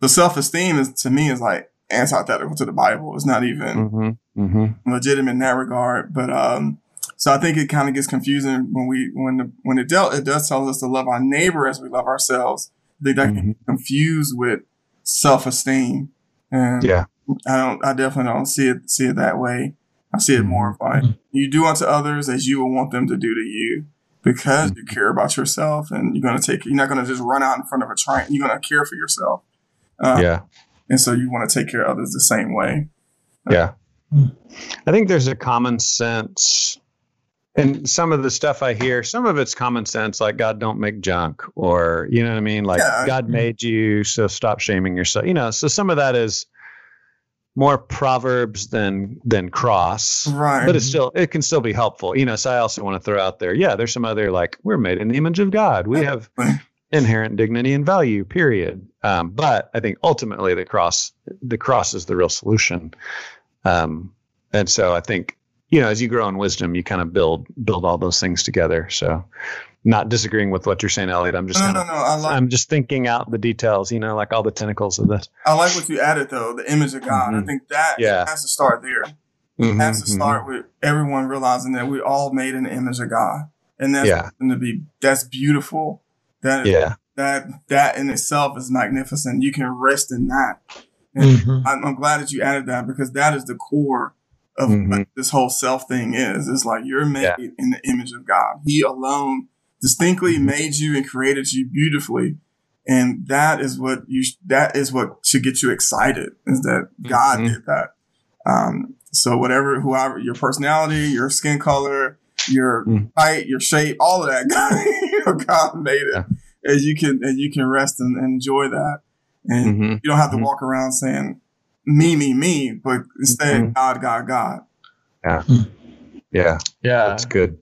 The self esteem is to me is like antithetical to the Bible. It's not even mm-hmm. Mm-hmm. legitimate in that regard. But um, so I think it kind of gets confusing when we when the when it dealt it does tell us to love our neighbor as we love ourselves. I think that can be confused with self esteem, and yeah I don't. I definitely don't see it see it that way. I see it more of like you do unto others as you will want them to do to you because you mm-hmm. care about yourself and you're gonna take. You're not gonna just run out in front of a train. You're gonna care for yourself. Uh, yeah And so you want to take care of others the same way. Yeah. Hmm. I think there's a common sense and some of the stuff I hear, some of it's common sense, like God don't make junk, or you know what I mean? Like Yeah. God mm-hmm. made you, so stop shaming yourself. You know, so some of that is more proverbs than than cross. Right. But it's still it can still be helpful. You know, so I also want to throw out there, yeah, there's some other like we're made in the image of God. We have inherent dignity and value, period. Um, but I think ultimately the cross, the cross is the real solution. Um, and so I think, you know, as you grow in wisdom, you kind of build, build all those things together. So not disagreeing with what you're saying, Elliot. I'm just no, kind no, of, no. I like I'm just thinking out the details, you know, like all the tentacles of this. I like what you added though, the image of God. I Mhm. think that Yeah. has to start there. it has to Mhm, start with everyone realizing that we all made in the image of God, and that's Yeah. to be that's beautiful. That. Yeah. that that in itself is magnificent. You can rest in that. And Mhm. I'm, I'm glad that you added that because that is the core of Mhm. what this whole self thing is. It's like you're made Yeah. in the image of God. He alone distinctly Mhm. made you and created you beautifully. And that is what you, that is what should get you excited is that God Mhm. did that. Um, so whatever, whoever, your personality, your skin color, your Mm. height, your shape, all of that, God, God made it. Yeah. And you can, and you can rest and, and enjoy that. And Mhm. you don't have to Mhm. walk around saying me, me, me, but instead Mhm. God, God, God. Yeah. Yeah. Yeah. That's good.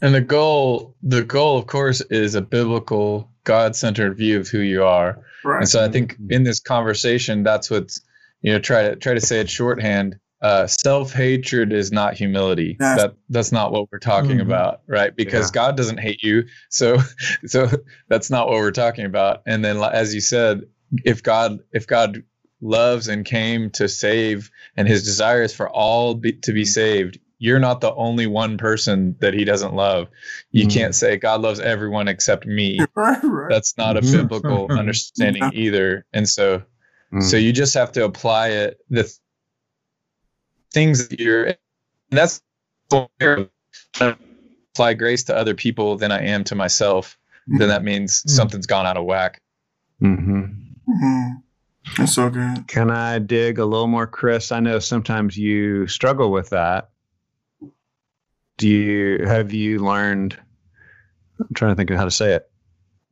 And the goal, the goal, of course, is a biblical, God-centered view of who you are. Right. And so I think in this conversation, that's what's, you know, try to try to say it shorthand. Uh, self-hatred is not humility. Yes. That that's not what we're talking Mhm. about, right? Because God doesn't hate you, so so that's not what we're talking about. And then, as you said, if God if God loves and came to save, and His desire is for all be, to be saved, you're not the only one person that He doesn't love. You Mhm. can't say God loves everyone except me right, right. that's not a Mhm. biblical understanding either and so Mm. so you just have to apply it the th- things that you're and that's apply grace to other people than i am to myself then that means Mm. something's gone out of whack Mhm. Mhm. That's so good. Can I dig a little more, Chris? I know sometimes you struggle with that. Do you have you learned? I'm trying to think of how to say it.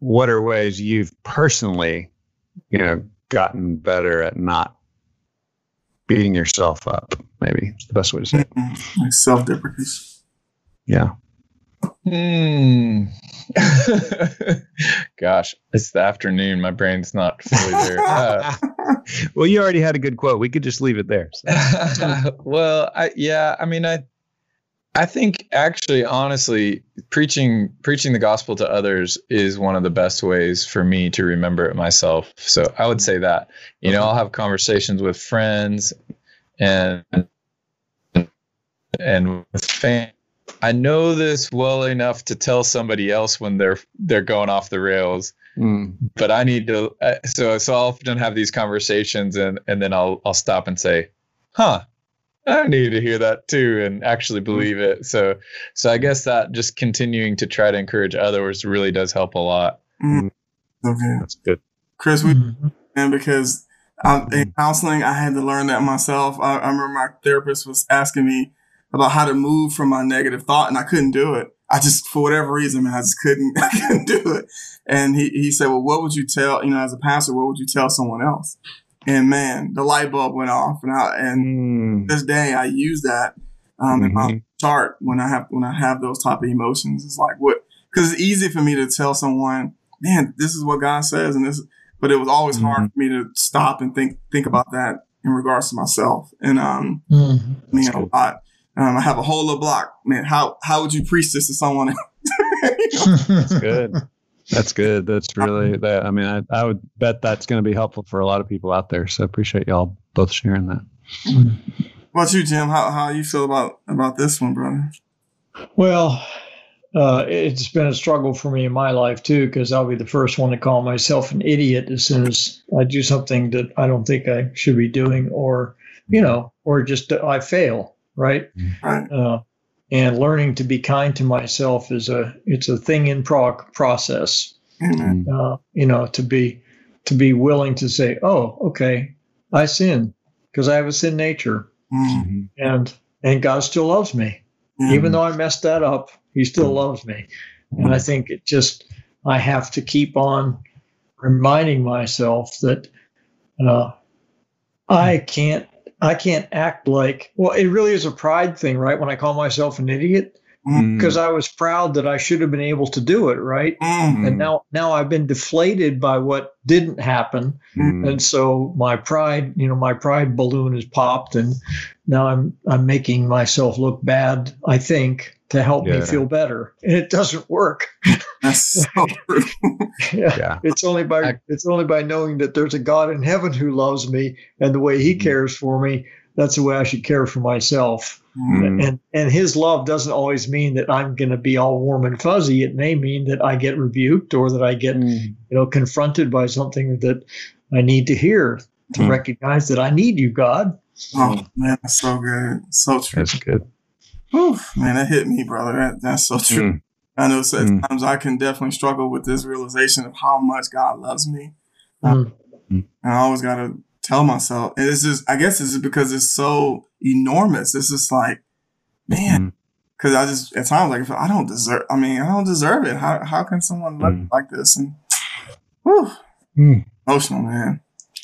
What are ways you've personally, you know, gotten better at not beating yourself up? Maybe it's the best way to say it. Mhm. Like self-deprecation. Yeah. Hmm. Gosh, it's the afternoon. My brain's not fully there. Uh, well, you already had a good quote. We could just leave it there. So. well, I yeah, I mean, I I think actually, honestly, preaching preaching the gospel to others is one of the best ways for me to remember it myself. So I would say that you know I'll have conversations with friends and and with fans. I know this well enough to tell somebody else when they're they're going off the rails Mm. but I need to. Uh, so so I'll often have these conversations, and and then I'll I'll stop and say, "Huh, I need to hear that too," and actually believe it. So so I guess that just continuing to try to encourage others really does help a lot. So good. That's good. Chris, we Mhm. and because um, in counseling, I had to learn that myself. I, I remember my therapist was asking me about how to move from my negative thought, and I couldn't do it. I just, for whatever reason, man, I just couldn't, I couldn't do it. And he, he said, well, what would you tell, you know, as a pastor, what would you tell someone else? And man, the light bulb went off. And I, and Mm. this day I use that, um, in my Mhm. chart when I have, when I have those type of emotions. It's like, what, cause it's easy for me to tell someone, man, this is what God says. And this, but it was always hard for me to stop and think, think about that in regards to myself. And, um, Mhm. I mean, a lot. Um, I have a whole little block, man. How, how would you preach this to someone? That's good. That's good. That's really that. I mean, I, I would bet that's going to be helpful for a lot of people out there. So appreciate y'all both sharing that. What about you, Jim? How, how you feel about, about this one, brother? Well, uh, it's been a struggle for me in my life too, because I'll be the first one to call myself an idiot as soon as I do something that I don't think I should be doing, or you know, or just that I fail, right? Right. Uh, and learning to be kind to myself is a it's a thing in pro- process. Amen. Uh, you know, to be to be willing to say, oh, okay, I sin because I have a sin nature, Mm. and and God still loves me Yeah. even though I messed that up, he still loves me. And I think it just, I have to keep on reminding myself that uh, I can't, I can't act like, well, it really is a pride thing, right? When I call myself an idiot, Mm. because I was proud that I should have been able to do it, right? Mm. And now, now I've been deflated by what didn't happen, Mm. and so my pride, you know, my pride balloon has popped, and now I'm I'm making myself look bad. I think to help Yeah. me feel better, and it doesn't work. That's so true. yeah. Yeah. It's only by I- it's only by knowing that there's a God in heaven who loves me, and the way He cares for me, that's the way I should care for myself. Mm. And and his love doesn't always mean that I'm going to be all warm and fuzzy. It may mean that I get rebuked or that I get Mm. you know confronted by something that I need to hear to Mm. recognize that I need you, God. Oh man, that's so good, so true. That's good. Whew, man, that hit me, brother. That, that's so true. Mm. I know so at Mm. times I can definitely struggle with this realization of how much God loves me. Mm. And I always got to tell myself, and it's just, I guess it's just because it's so enormous. It's just like, man, because I just, at times, like, I don't deserve, I mean, I don't deserve it. How, how can someone love me Mm. like this? And, whew, Mm. emotional, man.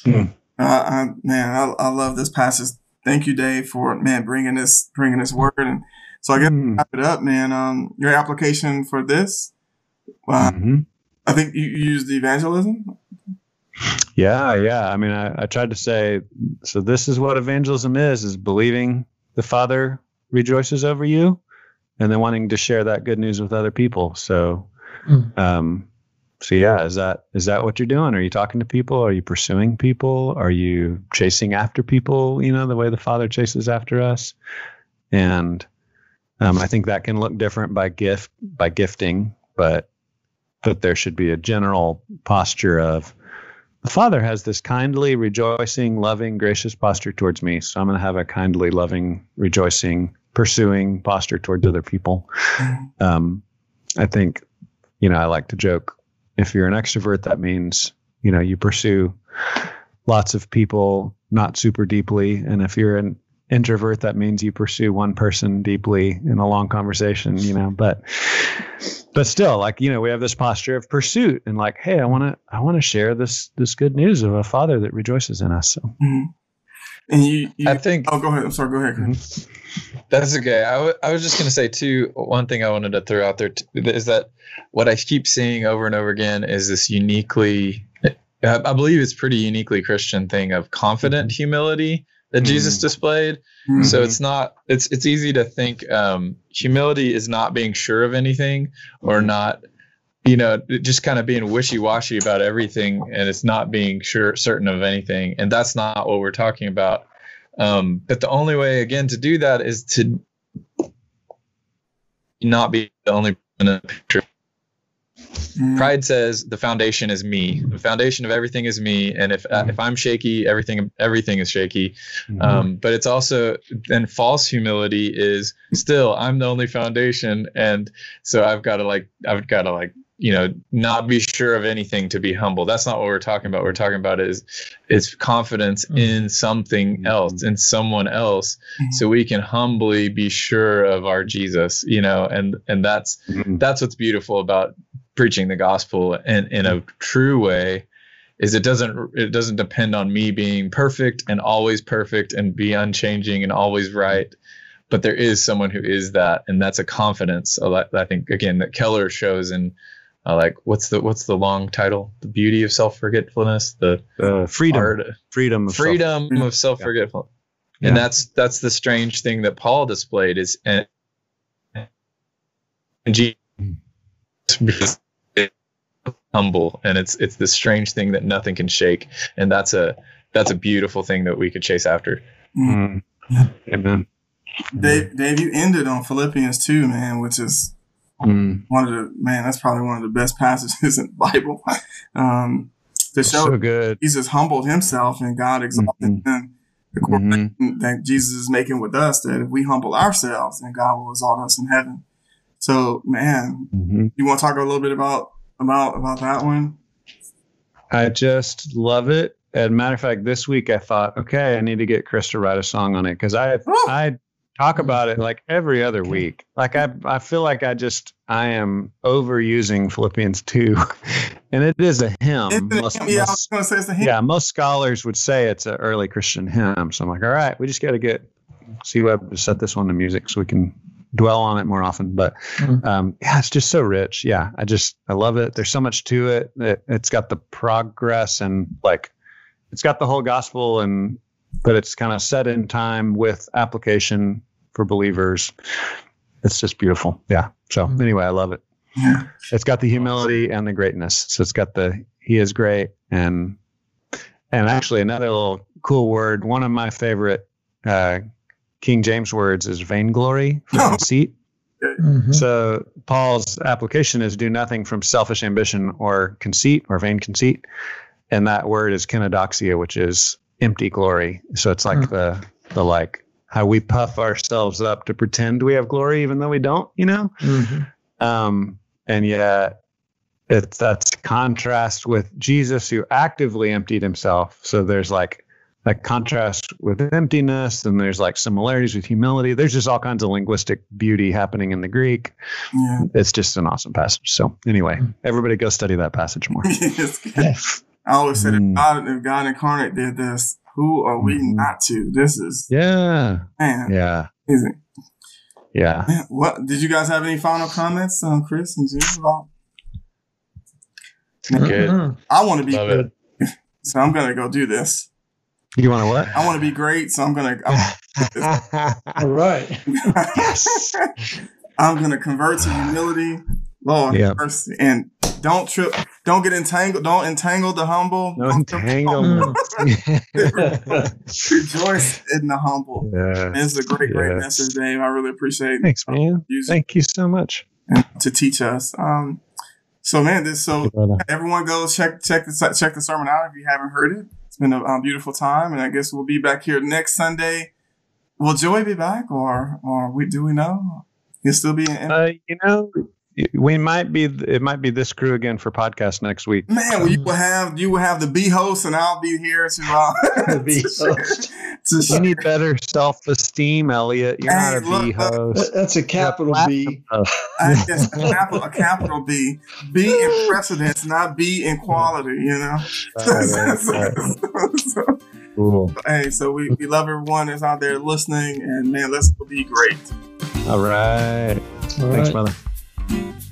Uh, I, man, I, I love this passage. Thank you, Dave, for, man, bringing this, bringing this word. And so I guess Mm. wrap it up, man. Um, your application for this, uh, Mhm. I think you, you used evangelism. Yeah, yeah. I mean, I, I tried to say, so this is what evangelism is: is believing the Father rejoices over you, and then wanting to share that good news with other people. So, Mm. um, so yeah, is that is that what you're doing? Are you talking to people? Are you pursuing people? Are you chasing after people? You know, the way the Father chases after us, and um, I think that can look different by gift by gifting, but but there should be a general posture of the Father has this kindly, rejoicing, loving, gracious posture towards me. So I'm going to have a kindly, loving, rejoicing, pursuing posture towards other people. Um, I think, you know, I like to joke if you're an extrovert, that means, you know, you pursue lots of people not super deeply. And if you're an introvert, that means you pursue one person deeply in a long conversation, you know, but but still like you know we have this posture of pursuit and like hey i want to i want to share this this good news of a father that rejoices in us so Mhm. And you, you I think oh, go ahead. I'm sorry. Go ahead. Chris. That's okay. I, w- I was just going to say, too, one thing I wanted to throw out there t- is that what I keep seeing over and over again is this uniquely, I I believe it's pretty uniquely Christian thing of confident humility that Jesus Mm. displayed. Mhm. So it's not, it's, it's easy to think um, humility is not being sure of anything or not, you know, just kind of being wishy washy about everything and it's not being sure, certain of anything. And that's not what we're talking about. Um, but the only way, again, to do that is to not be the only in the picture. Mhm. Pride says the foundation is me. The foundation of everything is me, and if uh, if I'm shaky, everything everything is shaky. Um, but it's also then false humility is still I'm the only foundation, and so I've got to like I've got to like you know not be sure of anything to be humble. That's not what we're talking about. We're talking about is is confidence Mhm. in something else, in someone else, so we can humbly be sure of our Jesus. You know, and and that's Mhm. that's what's beautiful about preaching the gospel in, in a true way is it doesn't it doesn't depend on me being perfect and always perfect and be unchanging and always right but there is someone who is that and that's a confidence i think again that keller shows in uh, like what's the what's the long title the beauty of self-forgetfulness the uh, freedom art freedom of self- freedom Yeah. of self-forgetfulness Yeah. and that's that's the strange thing that paul displayed is and and Jesus because humble and it's it's this strange thing that nothing can shake and that's a that's a beautiful thing that we could chase after Mhm. amen Dave, Dave, you ended on Philippians 2, man, which is Mm. one of the, man, that's probably one of the best passages in the Bible. Um, to show so good Jesus humbled himself and God exalted him. The correlation that Jesus is making with us, that if we humble ourselves, then God will exalt us in heaven. So, man, Mhm. you want to talk a little bit about about about that one? I just love it. And matter of fact, this week I thought, okay, I need to get Chris to write a song on it because I Woo! I talk about it like every other week. Like I I feel like I just I am overusing Philippians two, and it is a hymn. Most- yeah, I was most- going to say it's a hymn. yeah, most scholars would say it's an early Christian hymn. So I'm like, all right, we just got to get see Web to set this one to music so we can dwell on it more often. But Mhm. um, yeah, it's just so rich. Yeah, I just I love it. There's so much to it. it. It's got the progress and like it's got the whole gospel and but it's kind of set in time with application for believers. It's just beautiful. Yeah. So Mhm. anyway, I love it. Yeah. It's got the humility and the greatness. So it's got the he is great and and actually another little cool word. One of my favorite uh, King James words is vainglory for conceit. Mhm. So Paul's application is do nothing from selfish ambition or conceit or vain conceit, and that word is kenodoxia, which is empty glory. So it's like Hmm. the the like how we puff ourselves up to pretend we have glory even though we don't, you know. Mhm. Um, and yet it's that's contrast with Jesus who actively emptied himself. So there's like that contrast with emptiness, and there's like similarities with humility. There's just all kinds of linguistic beauty happening in the Greek. Yeah. It's just an awesome passage. So anyway, everybody go study that passage more. It's good. Yeah. I always said, Mm. if, God, if God incarnate did this, who are we Mhm. not to? This is Yeah, man, yeah, amazing. yeah. Man, what did you guys have any final comments, um, Chris and Jim? About? Good. I want to be Love good, it. so I'm gonna go do this. You want to what? I want to be great, so I'm gonna. I'm, All right. Yes. I'm gonna convert to humility, Lord, Yep. mercy, and don't trip, don't get entangled, don't entangle the humble. no entanglement. Rejoice in the humble. yeah. It's a great, great message, Dave. I really appreciate it. Thanks, man. using Thank you so much. to teach us. Um, so man, this so everyone go check check the check the sermon out if you haven't heard it. It's been a, um, beautiful time, and I guess we'll be back here next Sunday. Will Joey be back, or or we do we know? He'll still be in. Uh, you know, we might be. It might be this crew again for podcast next week. Man, well, you will have you will have the B host, and I'll be here to uh, The B to share- host. to You share- need better self-esteem, Elliot. You're not Hey, a look, B host. That- That's a capital B. I guess a capital, a capital B. B in precedence, not B in quality. You know. So- Cool. hey, so we, we love everyone that's out there listening, and man, let's be great. All right. All Thanks, right. brother. Bye.